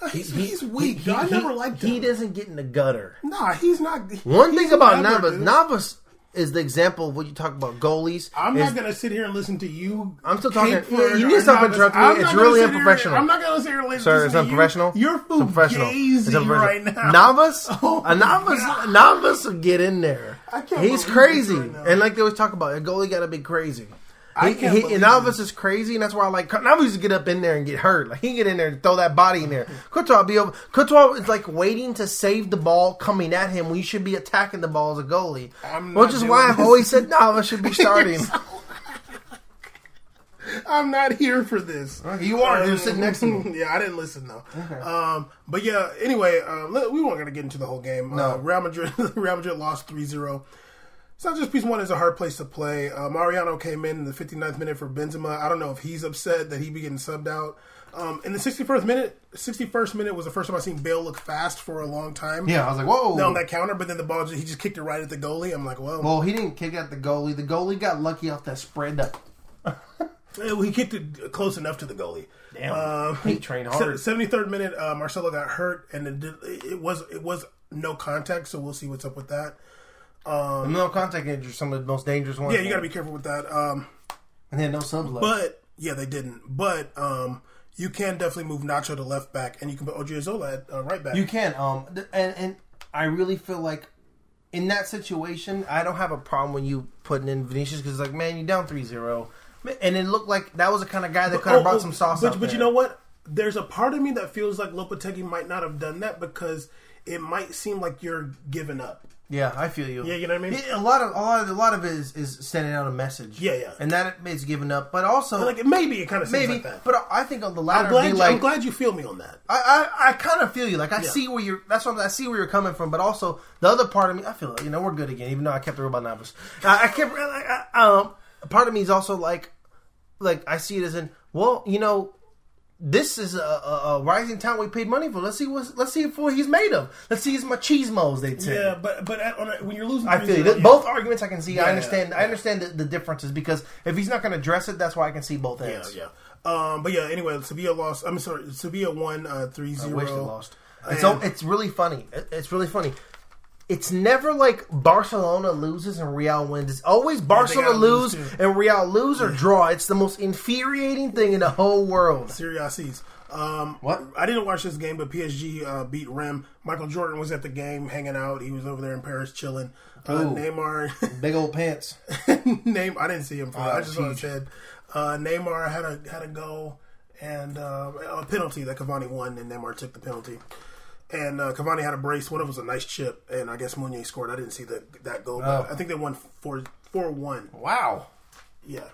S1: Uh, he's,
S2: He-
S1: he's weak.
S2: he-
S1: I
S2: he-
S1: never liked him.
S2: He doesn't get in the gutter.
S1: Nah, he's not.
S2: One
S1: he's
S2: thing about Navas,
S1: dude.
S2: Navas is the example of what you talk about goalies.
S1: I'm
S2: is-
S1: not gonna sit here and listen to you.
S2: I'm still talking- yeah, you need to stop interrupting me. It's really
S1: sit here-
S2: unprofessional.
S1: I'm not gonna sit here and listen,
S2: Sir, it's
S1: to
S2: unprofessional.
S1: You. You're
S2: It's unprofessional. It's
S1: fugazi
S2: unprofessional.
S1: right now.
S2: Navas,
S1: Oh
S2: a Navas,
S1: God.
S2: Navas will get in there.
S1: I can't
S2: He's crazy,
S1: right
S2: and like they always talk about, a goalie got to be crazy.
S1: I
S2: He, he, and Alves is crazy, and that's why I like Alves to get up in there and get hurt. Like he can get in there and throw that body in there. Courtois be over. Courtois is like waiting to save the ball coming at him. We should be attacking the ball as a goalie, which is why I've always said Navas should be starting.
S1: I'm not here for this.
S2: you are. You're
S1: Um,
S2: sitting next to me.
S1: yeah, I didn't listen though. Um, but yeah, anyway, um, we weren't going to get into the whole game.
S2: No.
S1: Uh, Real Madrid, Real Madrid lost 3-0. Sanchez Pizjuan is a hard place to play. Uh, Mariano came in in the 59th minute for Benzema. I don't know if he's upset that he be getting subbed out. Um, in the 61st minute, 61st minute was the first time I seen Bale look fast for a long time.
S2: Yeah, I was like, whoa.
S1: On that counter, but then the ball, he just kicked it right at the goalie. I'm like, whoa.
S2: Well, he didn't kick at the goalie. The goalie got lucky off that spread up.
S1: he kicked it close enough to the goalie.
S2: Damn,
S1: Um,
S2: hate train
S1: Se-
S2: hard.
S1: 73rd minute, uh, Marcelo got hurt, and it, did, it was it was no contact. So we'll see what's up with that.
S2: The no contact injuries, some of the most dangerous ones.
S1: Yeah, you got to be careful with that. Um,
S2: And then no subs left.
S1: but yeah, they didn't. But um, you can definitely move Nacho to left back, and you can put Odriozola at uh, right back.
S2: You can. Um, and and I really feel like in that situation, I don't have a problem when you putting in Vinicius because like, man, you're down 3-0. And it looked like that was the kind of guy that could have
S1: Oh,
S2: brought
S1: oh,
S2: some sauce.
S1: But, but you know what? There's a part of me that feels like Lopetegui might not have done that because it might seem like you're giving up.
S2: yeah, I feel you.
S1: Yeah, you know what I mean?
S2: It- a lot of a lot of a lot of it is, is sending out a message.
S1: Yeah, yeah.
S2: and that is giving up, but also
S1: Like maybe it kind of seems
S2: maybe.
S1: like that.
S2: But I think on the
S1: I'm
S2: latter,
S1: glad,
S2: be
S1: you,
S2: like,
S1: I'm glad you feel me on that.
S2: I, I, I kind of feel you. Like I
S1: Yeah.
S2: see where you're. That's what I see where you're coming from. But also the other part of me, I feel like, you know we're good again. Even though I kept the robot Navas, I, I kept. I, I, um, part of me is also like, like I see it as in, well, you know, this is a, a, a rising talent we paid money for. Let's see what let's see what he's made of. Let's see his machismos. They say.
S1: Yeah, but but at, a, when you're losing,
S2: I feel you. Both arguments I can see. I
S1: Yeah,
S2: understand. I understand the, the differences because if he's not going to address it, that's why I can see both
S1: Yeah,
S2: ends.
S1: yeah. Um, but yeah, anyway, Sevilla lost. I'm sorry, Sevilla won uh, 3-0.
S2: I wish they lost. It's
S1: And-
S2: so it's really funny. It's really funny. It's never like Barcelona loses and Real wins. It's always Barcelona
S1: lose,
S2: lose and Real lose or draw. It's the most infuriating thing in the whole world.
S1: Serie C's. Um,
S2: What?
S1: I didn't watch this game, but PSG uh, beat Reims. Michael Jordan was at the game, hanging out. He was over there in Paris, chilling. Uh,
S2: Ooh.
S1: Neymar,
S2: Big old pants.
S1: name I didn't see him. I just saw his head. Uh, Neymar had a had a goal and uh, a penalty that Cavani won, and Neymar took the penalty. And uh, Cavani had a brace. One of them was a nice chip, and I guess Meunier scored. I didn't see the, that goal, but
S2: Oh.
S1: I think they won four four one.
S2: Wow.
S1: Yeah,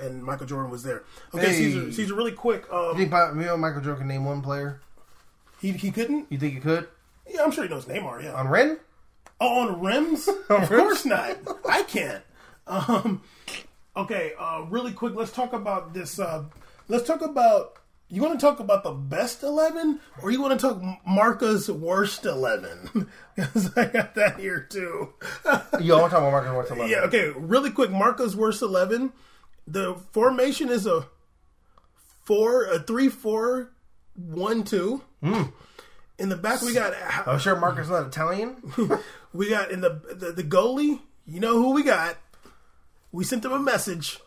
S1: and Michael Jordan was there. Okay,
S2: Hey.
S1: Caesar, Caesar, really quick.
S2: You
S1: Um,
S2: think you know Michael Jordan can name one player?
S1: he he couldn't.
S2: You think he could
S1: Yeah, I'm sure he knows Neymar. Yeah.
S2: on Ren?
S1: Oh, on rims? of course not. I can't. Um, okay, uh, really quick. Let's talk about this. Uh, let's talk about. You want to talk about the best eleven, or you want to talk Marca's worst eleven? Because I got that here too.
S2: You want to talk about Michael Jordan?
S1: yeah. Okay. Really quick. Marca's worst eleven. The formation is a four, a three, four, one, two. Hmm. In the back, we got
S2: I'm oh, sure Marcus not Italian.
S1: we got in the, the the goalie. You know who we got? We sent them a message.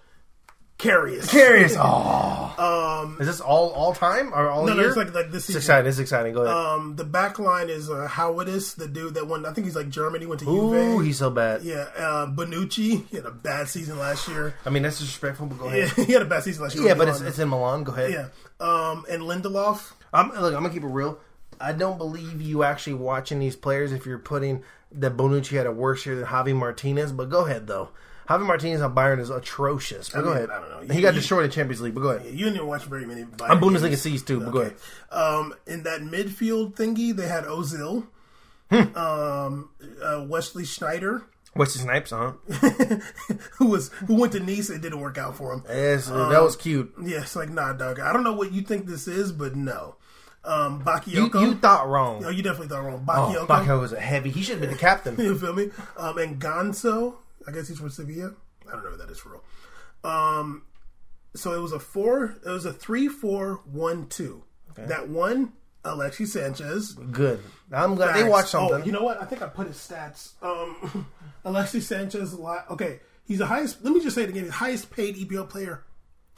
S1: Karius.
S2: Curious. Oh. Um. Is this all all time or all
S1: No, no, it's like like this season.
S2: it's exciting. It's exciting. Go ahead.
S1: Um, the back line is uh, Höwedes, the dude that won. I think he's like Germany, went to
S2: Ooh,
S1: Juve.
S2: he's so bad.
S1: yeah, uh, Bonucci. He had a bad season last year.
S2: I mean, that's disrespectful, but go ahead.
S1: Yeah, he had a bad season last year.
S2: Yeah, but it's, it's in Milan. Go ahead.
S1: yeah. Um, and Lindelof.
S2: I'm look. I'm gonna keep it real. I don't believe you actually watching these players if you're putting that Bonucci had a worse year than Javi Martinez. But go ahead though. Javi Martinez on Bayern is atrocious. But go
S1: mean,
S2: ahead.
S1: I don't know.
S2: He got
S1: you-
S2: destroyed in Champions League. But go ahead.
S1: You didn't watch very many.
S2: I'm Bundesliga. C's too. But go ahead.
S1: Um, in that midfield thingy, they had Ozil,
S2: Hmm.
S1: um, uh, Wesley Sneijder,
S2: Wesley Snipes, huh?
S1: who was who went to Nice. It didn't work out for him.
S2: Yes, that was cute.
S1: Yeah, it's like nah, dog. I don't know what you think this is, but no. Um,
S2: You,
S1: Bakayoko.
S2: you thought wrong.
S1: oh, you definitely thought wrong.
S2: Oh,
S1: Bakayoko.
S2: Bakayoko was a heavy. He should have been the captain.
S1: you feel me? Um, and Gonzo. I guess he's from Sevilla. I don't know what that is for real. Um, so it was a four. It was a three, four, one, two. That one, Alexi Sanchez.
S2: Good. I'm glad they watched something.
S1: Oh, you know what? I think I put his stats. Um, Alexis Sanchez. Okay, he's the highest. Let me just say it again. He's the highest paid EPL player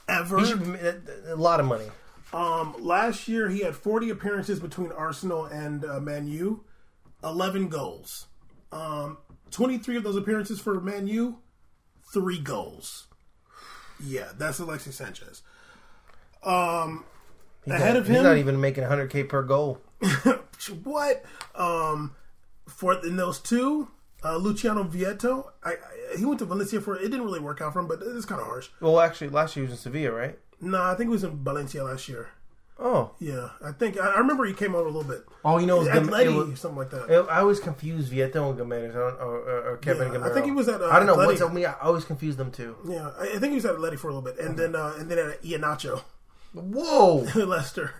S1: ever.
S2: He should a lot of money.
S1: Um, last year he had 40 appearances between Arsenal and uh, Man U, 11 goals. Um, 23 of those appearances for Man U, three goals. Yeah, that's Alexis Sanchez. Um,
S2: He's
S1: ahead
S2: not,
S1: of him, he's
S2: not even making 100k per goal.
S1: what? Um, for in those two, uh, Luciano Vietto, I, I he went to Valencia for it. Didn't really work out for him, but it's kind of harsh.
S2: Well, actually, last year he was in Sevilla, right?
S1: No, I think he was in Valencia last year.
S2: Oh,
S1: Yeah, I think I, I remember he came out a little bit.
S2: all you know it
S1: Atleti,
S2: was-
S1: something like that.
S2: I always confuse Vietto and Gimenez or, or, or Kevin
S1: Yeah, I think he was at, uh,
S2: I don't know
S1: Atleti.
S2: what's up me. I always confuse them too.
S1: Yeah, I, I think he was at Atleti for a little bit, and then uh, and then at Iheanacho,
S2: Whoa,
S1: Leicester.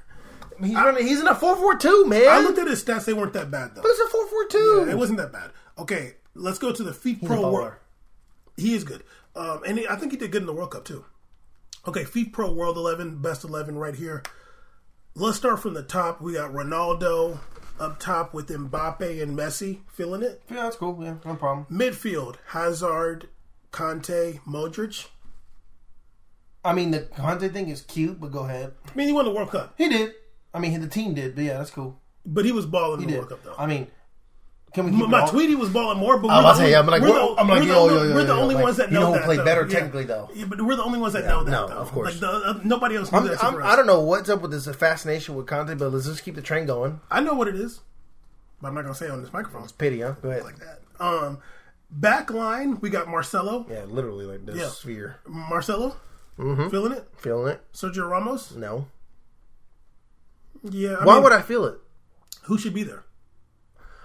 S2: he's running. He's in a four four two, man.
S1: I looked at his stats; they weren't that bad though.
S2: But it's a four four two.
S1: It wasn't that bad. Okay, let's go to the FIFPro
S2: Pro.
S1: World. He is good, um, and he, I think he did good in the World Cup too. Okay, FIFPro World Eleven, best eleven right here. Let's start from the top. We got Ronaldo up top with Mbappe and Messi, feeling it.
S2: Yeah, that's cool. Yeah, no problem.
S1: Midfield: Hazard, Kanté, Modric.
S2: I mean, the Kanté thing is cute, but go ahead.
S1: I mean, he won the World Cup,
S2: He did. I mean, the team did, but yeah, that's cool.
S1: but he was balling
S2: He
S1: the
S2: did.
S1: World Cup though.
S2: I mean, can we keep
S1: Matuidi was balling more, but
S2: I'm
S1: we're
S2: about
S1: the
S2: to say,
S1: only,
S2: I'm like,
S1: we're
S2: we're-
S1: the,
S2: I'm like,
S1: we're
S2: yo,
S1: only,
S2: yo, yo,
S1: we're the only
S2: like,
S1: ones that
S2: you
S1: know
S2: know who
S1: that.
S2: played
S1: though.
S2: better
S1: Yeah.
S2: technically, though?
S1: Yeah, but we're the only ones that know that.
S2: no,
S1: though.
S2: of course.
S1: Like the, uh, nobody else knows
S2: I'm,
S1: that.
S2: I'm, I don't know what's up with this fascination with Kanté, but let's just keep the train going.
S1: I know what it is, but I'm not gonna say it on this microphone It's
S2: Pity, huh? Go ahead.
S1: like that. Um, back line, we got Marcelo.
S2: yeah, literally like this
S1: Yeah.
S2: sphere.
S1: Marcelo,
S2: Mm-hmm.
S1: feeling it.
S2: Feeling it?
S1: Sergio Ramos.
S2: No.
S1: Yeah. I
S2: Why
S1: mean,
S2: would I feel it?
S1: Who should be there?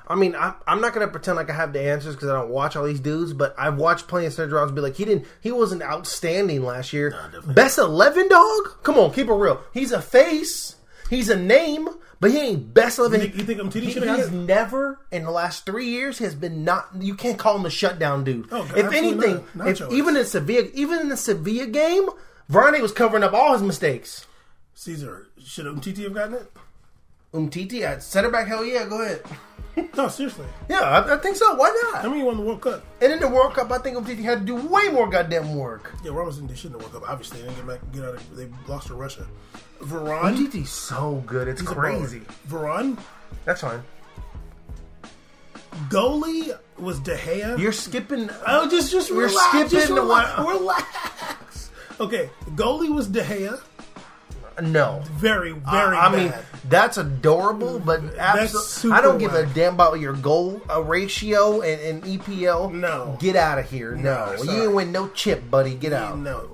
S2: I mean, I, I'm not gonna pretend like I have the answers because I don't watch all these dudes. But I've watched plenty of Sergio Ramos be like, he didn't, he wasn't outstanding last year.
S1: definitely.
S2: Best eleven, dog. Come on, keep it real. He's a face. He's a name, but he ain't best eleven.
S1: You think, you think
S2: He,
S1: should have
S2: he's never in the last three years has been not. You can't call him a shutdown dude.
S1: Oh,
S2: if anything,
S1: not.
S2: if, even in Sevilla, even in the Sevilla game, Varane was covering up all his mistakes.
S1: Caesar should Umtiti have gotten it?
S2: Umtiti at center back, hell yeah, go ahead.
S1: No, seriously.
S2: Yeah, I, I think so. Why not?
S1: I mean, he won the World Cup.
S2: And in the World Cup, I think Umtiti had to do way more goddamn work.
S1: Yeah, Ramos didn't do shit in the World Cup. Obviously, they didn't get back, get out of. They lost to Russia. Varane,
S2: Umtiti's so good. It's crazy.
S1: Varane,
S2: That's fine.
S1: goalie was De Gea.
S2: You're skipping.
S1: Oh, just just
S2: You're
S1: relax.
S2: skipping
S1: just
S2: the
S1: relax.
S2: one-
S1: relax. Okay, goalie was De Gea.
S2: No.
S1: Very, very
S2: I
S1: bad.
S2: mean, that's adorable, but absolutely, I don't give a damn about your goal uh, ratio and, and EPL.
S1: No.
S2: get out of here. No,
S1: No,
S2: you ain't win no chip, buddy. Get out.
S1: no.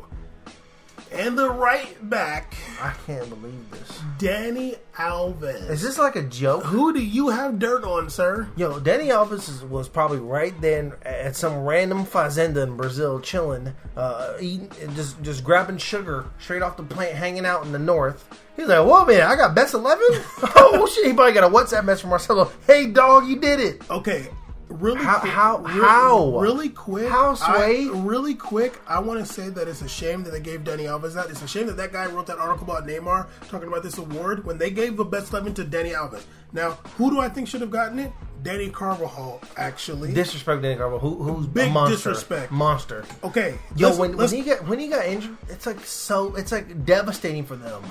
S1: And the right back,
S2: I can't believe this.
S1: Dani Alves.
S2: Is this like a joke?
S1: Who do you have dirt on, sir?
S2: Yo, Dani Alves is, was probably right then at some random fazenda in Brazil, chilling, uh, eating, just just grabbing sugar straight off the plant, hanging out in the north. He's like, "Whoa, man, I got best 11? oh shit!" He probably got a WhatsApp message from Marcelo. Hey, dog, you did it.
S1: Okay, really
S2: How-
S1: quick,
S2: how-
S1: re-
S2: how?
S1: really quick
S2: How, Sway?
S1: I- really quick I want to say that it's a shame that they gave Dani Alves that it's a shame that that guy wrote that article about Neymar talking about this award when they gave the best 11 to Dani Alves now who do I think should have gotten it Dani Carvajal actually
S2: Disrespect Danny Carvalho, who, who's
S1: Big
S2: monster,
S1: disrespect.
S2: monster.
S1: okay
S2: Yo, when, when he got when he got injured, it's like so, it's like devastating for them.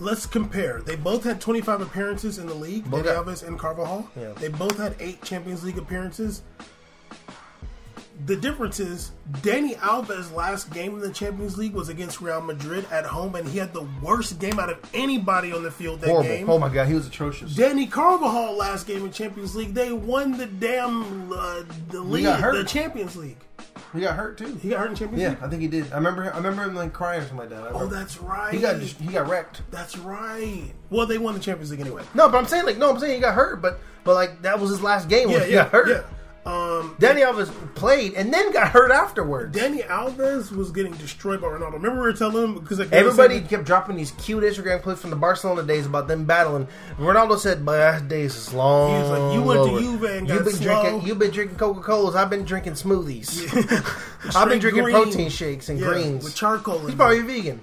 S1: Let's compare they both had 25 appearances in the league
S2: Both
S1: Danny
S2: got-
S1: Alves and Carvajal
S2: Yeah.
S1: they both had eight Champions League appearances the difference is Dani Alves' last game in the Champions League was against Real Madrid at home, and he had the worst game out of anybody on the field that
S2: Horrible.
S1: game.
S2: Oh my god, he was atrocious.
S1: Dani Carvajal last game in Champions League, they won the damn uh, the league, the Champions League.
S2: He got hurt too.
S1: He got hurt in Champions
S2: Yeah,
S1: League.
S2: I think he did. I remember. I remember him like crying or something like that. I
S1: Oh,
S2: remember.
S1: that's right.
S2: he got he got wrecked.
S1: That's right. Well, they won the Champions League anyway.
S2: No, but I'm saying like no, I'm saying he got hurt, but but like that was his last game when
S1: Yeah,
S2: he
S1: yeah,
S2: got hurt.
S1: yeah. Um,
S2: Dani Alves played and then got hurt afterwards.
S1: Dani Alves was getting destroyed by Ronaldo. Remember we were telling him because like,
S2: Everybody
S1: saying-
S2: kept dropping these cute Instagram clips from the Barcelona days about them battling. Ronaldo said, "My days is long."
S1: He was like, "You went to
S2: over.
S1: Juve and
S2: you've been
S1: slow."
S2: drinking. You've been drinking Coca Colas. I've been drinking smoothies. I've been drinking
S1: green.
S2: protein shakes and
S1: Yeah,
S2: greens
S1: with charcoal. in
S2: He's probably vegan.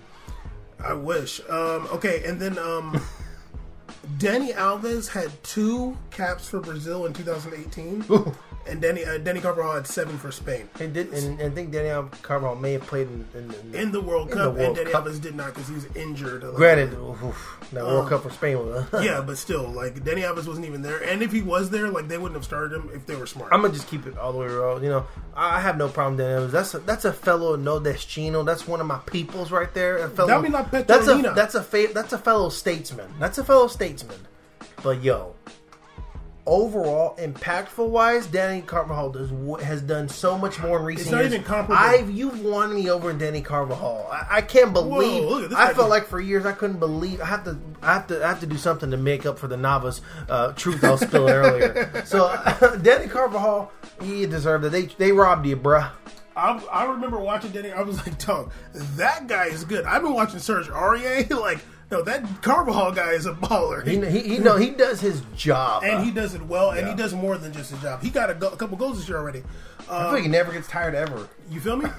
S1: I wish. Um, okay, and then um, Dani Alves had two caps for Brazil in 2018, and Dani uh, Dani Carvajal had seven for Spain
S2: And, did, and, and I think Daniel Carvajal may have played in, in, in,
S1: in the World Cup,
S2: the World
S1: and Dani
S2: Cup.
S1: Alves did not because he was injured.
S2: Granted, oof, that World Cup for Spain was.
S1: yeah, but still, like Dani Alves wasn't even there, and if he was there, like they wouldn't have started him if they were smart.
S2: I'm gonna just keep it all the way real. You know, I have no problem Dani Alves. That's a, that's a fellow nordestino. That's one of my peoples right there. A fellow,
S1: like
S2: that's a that's a fa- that's a fellow statesman. That's a fellow statesman. But yo, overall, impactful wise, Dani Carvajal does has done so much more in recent
S1: It's not
S2: years.
S1: even comparable.
S2: I've you've won me over in Dani Carvajal. I, I can't believe.
S1: this
S2: I felt like for years I couldn't believe. I have to. I have to. I have to do something to make up for the Navas uh, truth I was spilling earlier. So Dani Carvajal, he deserved it. They they robbed you, bruh.
S1: I, I remember watching Dani. I was like, "Dog, that guy is good." I've been watching Serge Aurier. Like, no, that Carvajal guy is a baller.
S2: He he, he know he does his job.
S1: and he does it well, and
S2: Yeah.
S1: he does more than just his job. He got a, go- a couple goals this year already.
S2: I feel
S1: Um,
S2: like he never gets tired ever.
S1: you feel me?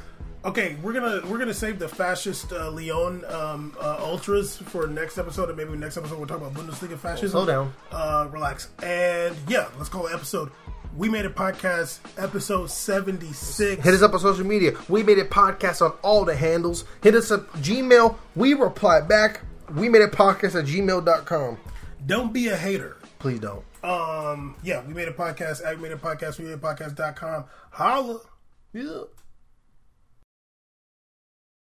S1: Okay, we're gonna we're gonna save the fascist uh, Leon um, uh, ultras for next episode, and maybe next episode we'll talk about Bundesliga fascism.
S2: Slow down.
S1: Uh, relax, and yeah, let's call it episode. We made a podcast, episode seventy six.
S2: Hit us up on social media. We made it podcast on all the handles. Hit us up Gmail. We reply back. We made a podcast at gmail.com.
S1: Don't be a hater.
S2: Please don't.
S1: Um, yeah, we made a podcast. I made a podcast. We made a podcast.com. Holla.
S2: Yeah.